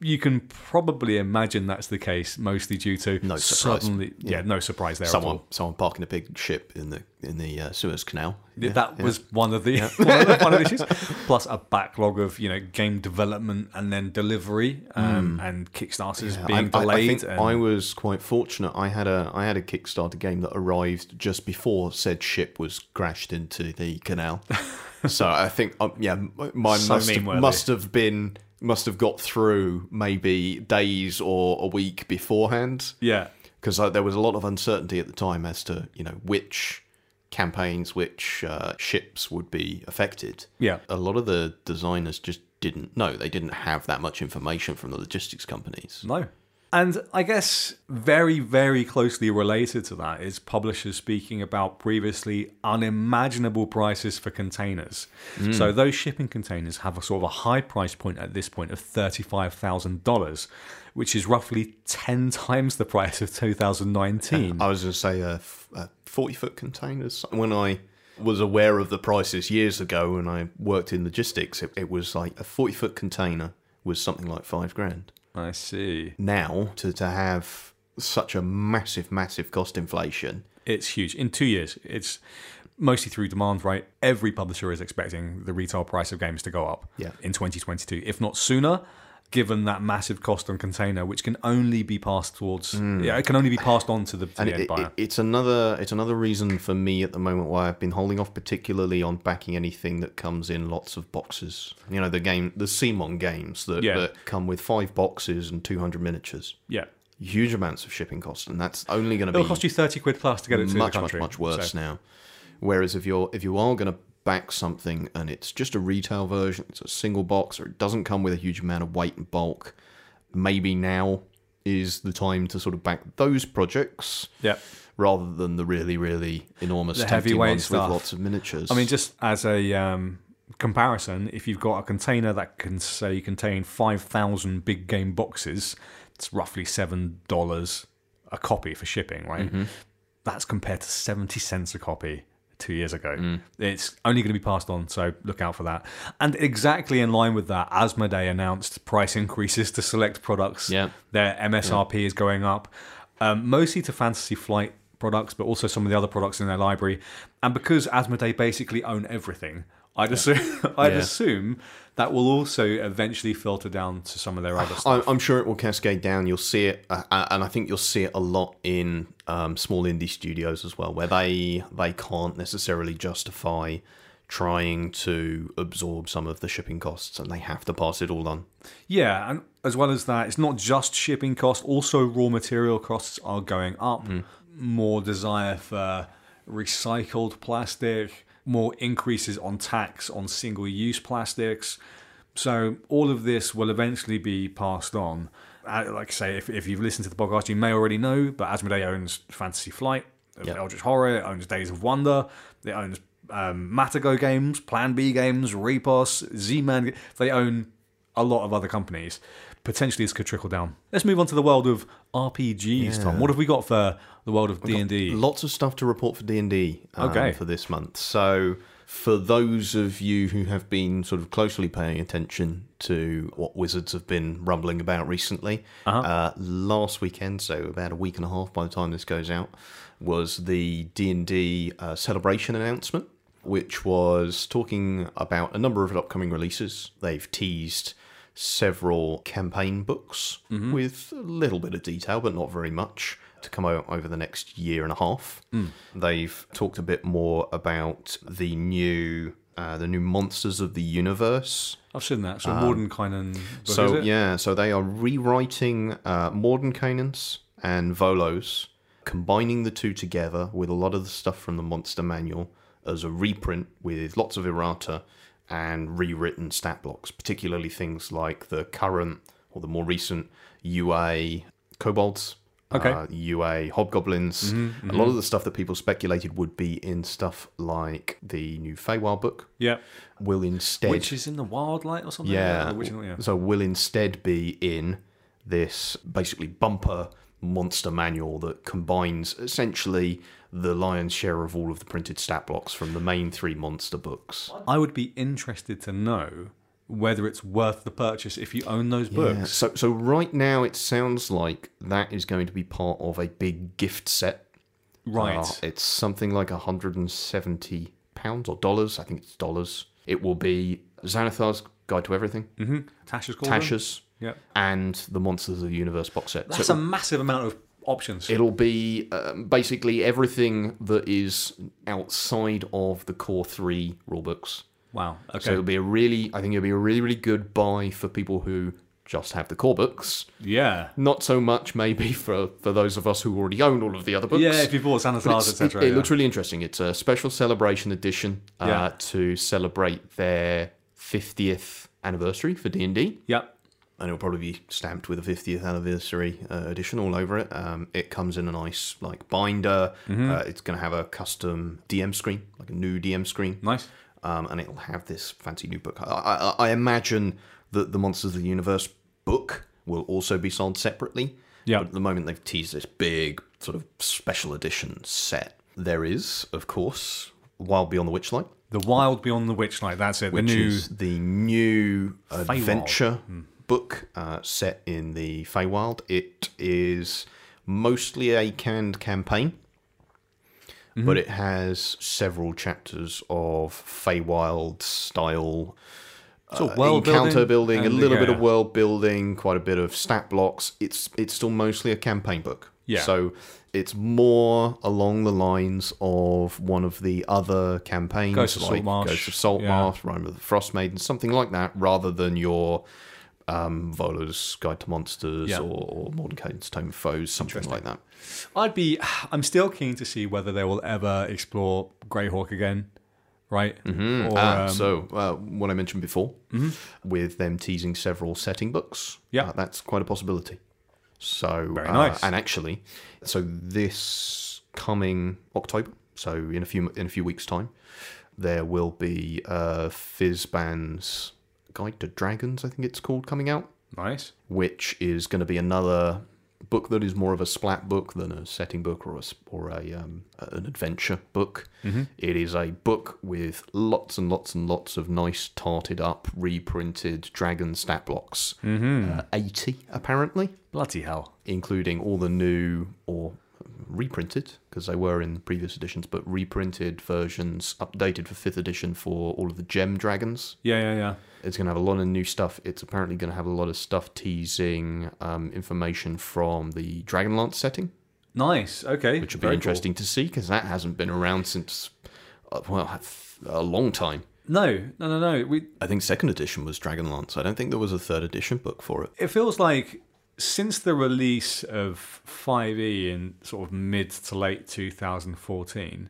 You can probably imagine that's the case, mostly due to No surprise. suddenly, yeah, no surprise there at Someone, all. someone parking a big ship in the in the uh, Suez Canal. Yeah, Yeah, that yeah. was one of the one, of the one of the issues. Plus a backlog of you know game development and then delivery um, and Kickstarters. Yeah, being I, I- I delayed. think and, I was quite fortunate. I had a I had a Kickstarter game that arrived just before said ship was crashed into the canal. so I think um, yeah, mine So must have, must have been must have got through maybe days or a week beforehand yeah, because uh, there was a lot of uncertainty at the time as to you know which campaigns, which uh, ships would be affected. Yeah. a lot of the designers just didn't know. They didn't have that much information from the logistics companies. no. And I guess very, very closely related to that is publishers speaking about previously unimaginable prices for containers. Hmm. So those shipping containers have a sort of a high price point at this point of thirty-five thousand dollars, which is roughly ten times the price of two thousand nineteen. I was going to say uh, f- uh, forty foot containers. When I was aware of the prices years ago, when I worked in logistics, it, it was like a forty foot container was something like five grand. I see. Now to to have such a massive, massive cost inflation. It's huge. In two years, it's mostly through demand, right? Every publisher is expecting the retail price of games to go up Yeah. in 2022, if not sooner, given that massive cost on container, which can only be passed towards, hmm. yeah, it can only be passed on to the, to the end buyer. it, it's another it's another reason for me at the moment why I've been holding off, particularly on backing anything that comes in lots of boxes. You know, the game, the CMON games that, Yeah. that come with five boxes and two hundred miniatures. yeah. Huge amounts of shipping costs, and that's only going to be It'll cost you 30 quid plus to get it to much the much country. much worse So, now. Whereas if you're if you are going to back something and it's just a retail version, it's a single box, or it doesn't come with a huge amount of weight and bulk, maybe now is the time to sort of back those projects yeah. rather than the really, really enormous The heavyweight ones stuff. with lots of miniatures. I mean, just as a um, comparison, if you've got a container that can say contain five thousand big game boxes, it's roughly seven dollars a copy for shipping, right? Mm-hmm. That's compared to seventy cents a copy two years ago. Mm. It's only going to be passed on, so look out for that. And exactly in line with that, Asmodee announced price increases to select products. Yeah. Their MSRP is going up, um, mostly to Fantasy Flight products, but also some of the other products in their library. And because Asmodee basically own everything, I'd assume I'd Yeah. assume that will also eventually filter down to some of their other stuff. I'm, I'm sure it will cascade down. You'll see it, uh, uh, and I think you'll see it a lot in um, small indie studios as well, where they they can't necessarily justify trying to absorb some of the shipping costs, and they have to pass it all on. Yeah, and as well as that, it's not just shipping costs, also raw material costs are going up. More desire for recycled plastic, more increases on tax on single use plastics. So all of this will eventually be passed on. Uh, Like I say, if, if you've listened to the podcast, you may already know, but Asmodee owns Fantasy Flight, Yep. Eldritch Horror, it owns Days of Wonder, it owns um, Matagot Games, Plan B Games, Repos, Z-Man. They own a lot of other companies. Potentially, this could trickle down. Let's move on to the world of RPGs, Tom. What have we got for the world of D and D? Lots of stuff to report for D and D Okay. for this month. So for those of you who have been sort of closely paying attention to what Wizards have been rumbling about recently, Uh-huh. uh, last weekend, so about a week and a half by the time this goes out, was the D and D uh, celebration announcement, which was talking about a number of upcoming releases. They've teased several campaign books with a little bit of detail, but not very much, to come out over the next year and a half. They've talked a bit more about the new. Uh, the new monsters of the universe. I've seen that. So Mordenkainen. book, is So yeah, so they are rewriting uh, Mordenkainen's and Volos, combining the two together with a lot of the stuff from the Monster Manual as a reprint with lots of errata and rewritten stat blocks, particularly things like the current or the more recent UA kobolds. Okay. Uh, UA hobgoblins. A lot of the stuff that people speculated would be in stuff like the new Feywild book yeah. will instead Which is in the Wildlight or something? yeah. Yeah. So will instead be in this basically bumper monster manual that combines essentially the lion's share of all of the printed stat blocks from the main three monster books. I would be interested to know whether it's worth the purchase if you own those Yeah, books. So so right now it sounds like that is going to be part of a big gift set. Right. Uh, it's something like 170 pounds or dollars. I think it's dollars. It will be Xanathar's Guide to Everything, mm-hmm. Tasha's called them? Tasha's, Yeah. and the Monsters of the Universe box set. That's So a massive amount of options. It'll be um, basically everything that is outside of the core three rulebooks. wow. Okay. So it'll be a really, I think it'll be a really, really good buy for people who just have the core books. yeah. Not so much maybe for, for those of us who already own all of the other books. Yeah, if you bought But Xanathars, it's- etc. it, it yeah. looks really interesting. It's a special celebration edition uh, Yeah. to celebrate their 50th anniversary for D&D Yep. And it'll probably be stamped with a 50th anniversary uh, edition all over it. Um, it comes in a nice like binder. Mm-hmm. Uh, it's going to have a custom DM screen, like a new DM screen, Nice. um, and it'll have this fancy new book. I, I, I imagine that the Monsters of the Universe book will also be sold separately. Yeah. But at the moment, they've teased this big sort of special edition set. There is, of course, Wild Beyond the Witchlight, The Wild Beyond the Witchlight. That's it. which the new. is the new adventure book uh, set in the Feywild. It is mostly a canned campaign, but it has several chapters of Feywild style of uh, world encounter building building, a little bit of world building, quite a bit of stat blocks. It's it's still mostly a campaign book. Yeah. So it's more along the lines of one of the other campaigns, Ghost of like Saltmarsh. Ghost of Saltmarsh, Rime of the Frost Maiden, something like that, rather than your um, Volo's Guide to Monsters Yeah. or, or Mordecai's Tome of Foes, something like that. I'd be. I'm still keen to see whether they will ever explore Greyhawk again. Right. Mm-hmm. Or, Ah, um, so uh, what I mentioned before, with them teasing several setting books, Yeah. uh, that's quite a possibility. So Very uh, nice. And actually, so this coming October, so in a few in a few weeks' time, there will be uh, Fizzban's Guide to Dragons, I think it's called, coming out, nice. which is going to be another book that is more of a splat book than a setting book or a or a um, an adventure book. It is a book with lots and lots and lots of nice tarted up reprinted dragon stat blocks. Uh, Eighty apparently, Bloody hell. including all the new or reprinted because they were in previous editions, but reprinted versions, updated for fifth edition for all of the gem dragons. Yeah, yeah, yeah. It's going to have a lot of new stuff. It's apparently going to have a lot of stuff teasing um, information from the Dragonlance setting, Nice. Okay. which would be Very interesting to see because that hasn't been around since, uh, well, a long time. No, no, no, no. We. I think second edition was Dragonlance. I don't think there was a third edition book for it. It feels like since the release of 5e in sort of mid to late 2014,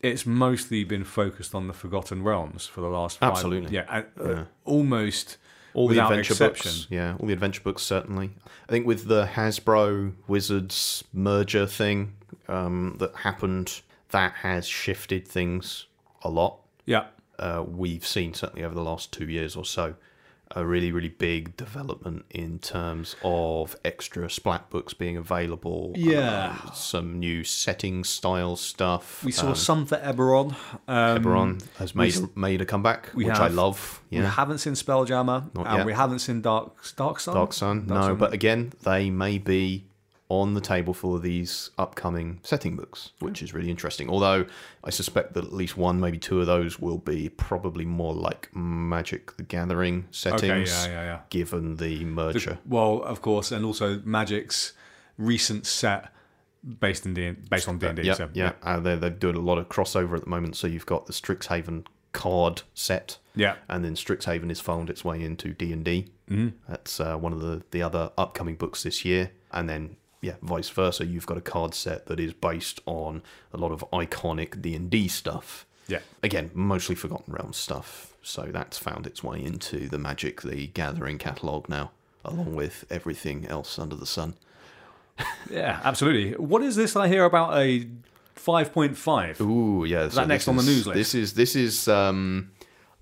it's mostly been focused on the Forgotten Realms for the last five, Absolutely. yeah, and, uh, Yeah. almost All the adventure exception. books, yeah, all the adventure books certainly. I think with the Hasbro Wizards merger thing um, that happened, that has shifted things a lot. Yeah, Uh, we've seen certainly over the last two years or so a really, really big development in terms of extra splat books being available. Yeah. um, some new setting style stuff. we saw um, some for Eberron. Um, Eberron has made we- made a comeback, which I have- love. We haven't seen Spelljammer, Not and yet. we haven't seen Dark Dark Sun. Dark Sun. Dark no, Sun. but again, they may be on the table for these upcoming setting books, which is really interesting. Although I suspect that at least one, maybe two of those will be probably more like Magic the Gathering settings, Okay, yeah, yeah, yeah. given the merger. Well, of course, and also Magic's recent set based in D- based on D and D. yeah, So, yeah. Uh, they're, they're doing a lot of crossover at the moment. So you've got the Strixhaven card set, yeah, and then Strixhaven has found its way into D and D. That's uh, one of the the other upcoming books this year, and then yeah, vice versa. You've got a card set that is based on a lot of iconic D and D stuff. yeah. Again, mostly Forgotten Realms stuff. So that's found its way into the Magic the Gathering catalog now, along with everything else under the sun. Yeah, absolutely. What is this I hear about a 5.5? Ooh, yeah. so that next this on the news list? This is this is um,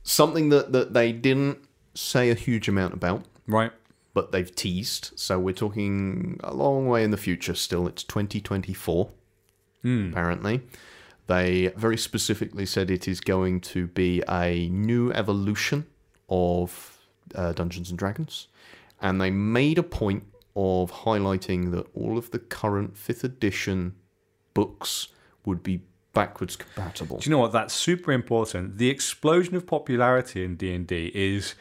something that that they didn't say a huge amount about. Right. But they've teased. So we're talking a long way in the future still. It's 2024, apparently. They very specifically said it is going to be a new evolution of uh, Dungeons and Dragons. And they made a point of highlighting that all of the current 5th edition books would be backwards compatible. Do you know what? That's super important. The explosion of popularity in D and D is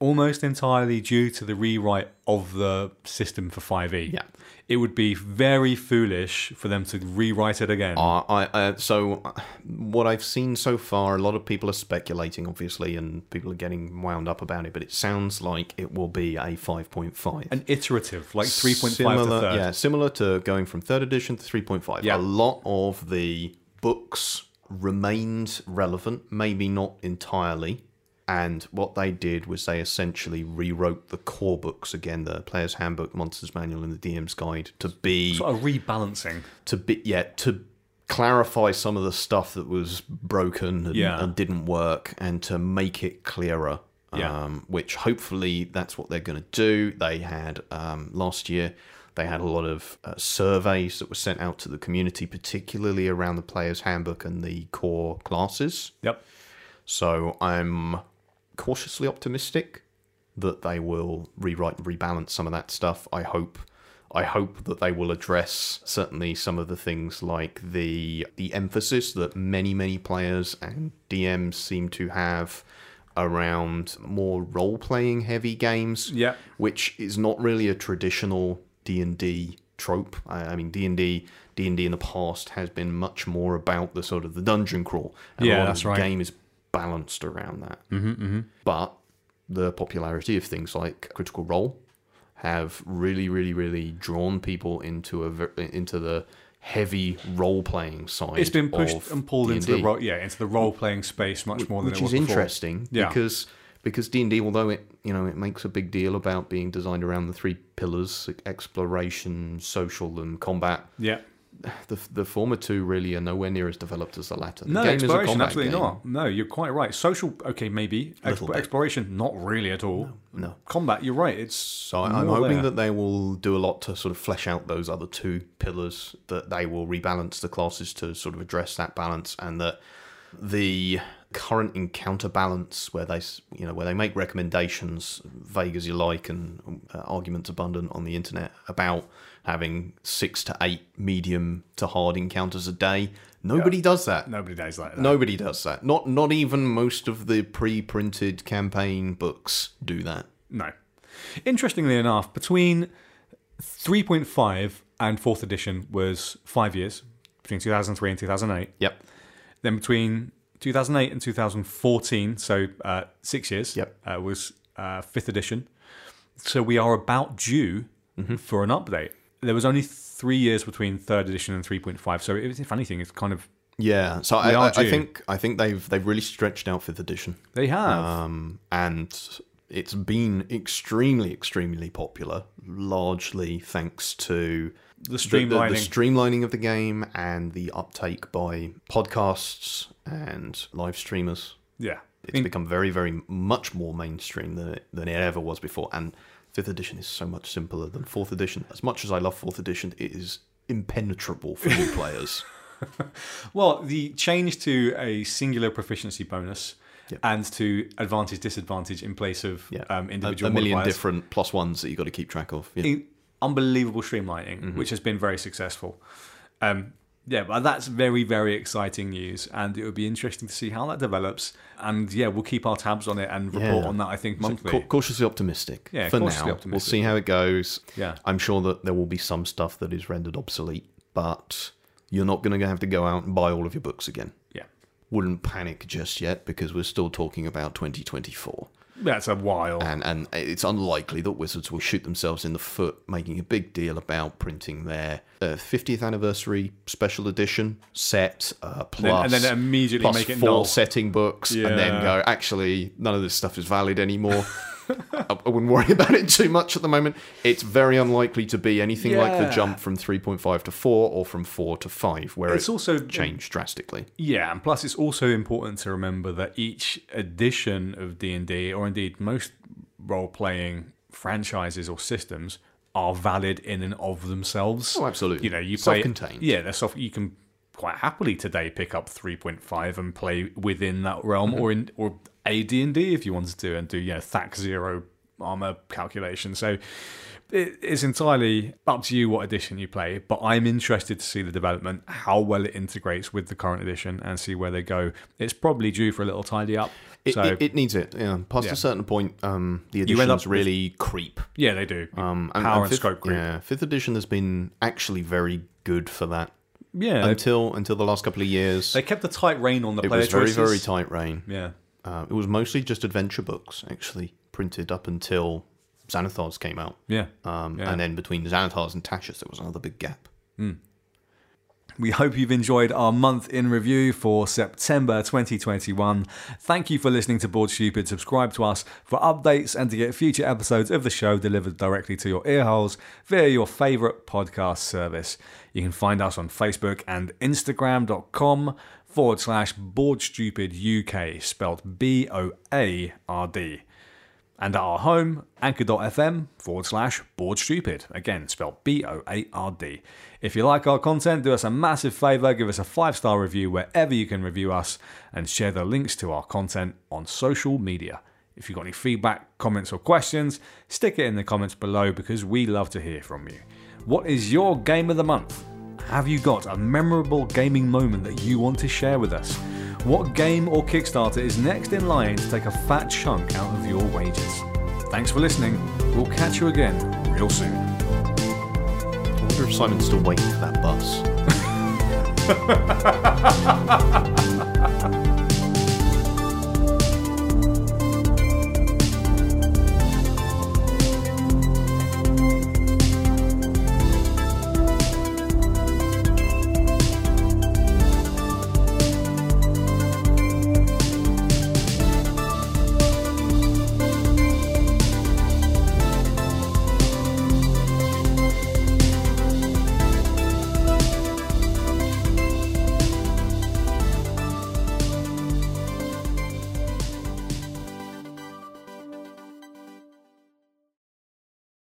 almost entirely due to the rewrite of the system for 5e. Yeah. It would be very foolish for them to rewrite it again. Uh, I, uh, so uh, what I've seen so far, a lot of people are speculating, obviously, and people are getting wound up about it. But it sounds like it will be a five point five, An iterative, like 3.5 to similar, third. yeah, similar to going from third edition to three point five. Yeah. A lot of the books remained relevant, maybe not entirely. And what they did was they essentially rewrote the core books again, the Player's Handbook, Monsters Manual, and the DM's Guide to be Sort of rebalancing. to be yeah to clarify some of the stuff that was broken and, Yeah. and didn't work and to make it clearer Yeah. um, which hopefully that's what they're going to do they had um, last year they had a lot of uh, surveys that were sent out to the community particularly around the player's handbook and the core classes Yep. so i'm cautiously optimistic that they will rewrite and rebalance some of that stuff. I hope I hope that they will address certainly some of the things like the the emphasis that many many players and DMs seem to have around more role playing heavy games Yeah. which is not really a traditional D&D trope. I mean D&D D&D in the past has been much more about the sort of the dungeon crawl. And Yeah, a lot that's of the right. game is balanced around that. Mm-hmm, But the popularity of things like Critical Role have really, really, really drawn people into a into the heavy role playing side. It's been pushed and pulled into the D&D role, yeah, into the role playing space much more than which it was is before. interesting Yeah. because because D and D, although it you know it makes a big deal about being designed around the three pillars: exploration, social, and combat. Yeah. The the former two really are nowhere near as developed as the latter. The No, game is a exploration, combat absolutely game. not. No, you're quite right. Social, okay, maybe. Little Exp- bit. exploration, not really at all. No. Combat, you're right. It's So I- I'm hoping there. that they will do a lot to sort of flesh out those other two pillars. That they will rebalance the classes to sort of address that balance, and that the current encounter balance where they you know where they make recommendations vague as you like and uh, arguments abundant on the internet about having six to eight medium to hard encounters a day nobody does that Nobody does like that. nobody does that not not even most of the pre-printed campaign books do that No. Interestingly enough, between 3.5 and 4th edition was five years, between 2003 and 2008. yep Then between 2008 and 2014, so uh, six years, Yep. uh, was uh, 5th edition. So we are about due Mm-hmm. for an update. There was only three years between 3rd edition and 3.5, so it was, if anything, it's kind of. yeah so I, I, I think i think they've they've really stretched out fifth edition They have. um, and it's been extremely, extremely popular, largely thanks to the streamlining. the, the streamlining of the game and the uptake by podcasts and live streamers. yeah. It's become very, very much more mainstream than it, than it ever was before. And fifth edition is so much simpler than fourth edition. As much as I love fourth edition, it is impenetrable for new players. Well, the change to a singular proficiency bonus Yep. and to advantage disadvantage in place of Yeah, um, individual a million modifiers. different plus ones that you've got to keep track of. Yeah. unbelievable streamlining, Mm-hmm. which has been very successful. Um, yeah, but that's very, very exciting news, and it would be interesting to see how that develops. And yeah, we'll keep our tabs on it and report Yeah. on that. I think So, monthly. cau- cautiously optimistic. Yeah, for cautiously now. optimistic. We'll see how it goes. Yeah. I'm sure that there will be some stuff that is rendered obsolete, but you're not going to have to go out and buy all of your books again. yeah, Wouldn't panic just yet because we're still talking about 2024, that's a while. and and it's unlikely that Wizards will shoot themselves in the foot making a big deal about printing their uh, 50th anniversary special edition set uh, plus Then- and then immediately plus make it four null. setting books, and then go actually none of this stuff is valid anymore. I I wouldn't worry about it too much at the moment. It's very unlikely to be anything like the jump from 3.5 to 4 or from 4 to 5, where It's it also changed drastically. Yeah, and plus it's also important to remember that each edition of D&D or indeed most role-playing franchises or systems are valid in and of themselves. Oh, absolutely. You know, you play Self-contained. Yeah, they're self you can quite happily today pick up 3.5 and play within that realm Mm-hmm. or in or AD&D if you wanted to and do, you know, THAC 0 armor calculation. So it, it's entirely up to you what edition you play, but I'm interested to see the development, how well it integrates with the current edition, and see where they go. It's probably due for a little tidy up. It, so it, it needs it. Yeah. Past Yeah. a certain point, um, the You end up editions really creep. yeah, they do. Um, Power and fifth, scope creep. Yeah, fifth edition has been actually very good for that yeah, until until the last couple of years. they kept a tight rein on the it was very choices. very tight rein. Yeah, Uh, it was mostly just adventure books actually printed up until Xanathars came out. yeah. Um, Yeah. And then between Xanathars and Tasha's, there was another big gap. We hope you've enjoyed our month in review for September 2021. Thank you for listening to Board Stupid. Subscribe to us for updates and to get future episodes of the show delivered directly to your earholes via your favourite podcast service. You can find us on Facebook and Instagram.com forward slash Board Stupid UK, spelled B O A R D and at our home, anchor.fm forward slash board stupid. Again, spelled B O A R D. If you like our content, do us a massive favour, give us a five star review wherever you can review us, and share the links to our content on social media. If you've got any feedback, comments, or questions, stick it in the comments below because we love to hear from you. What is your game of the month? Have you got a memorable gaming moment that you want to share with us? What game or Kickstarter is next in line to take a fat chunk out of your wages? Thanks for listening. We'll catch you again real soon. I wonder if Simon's still waiting for that bus.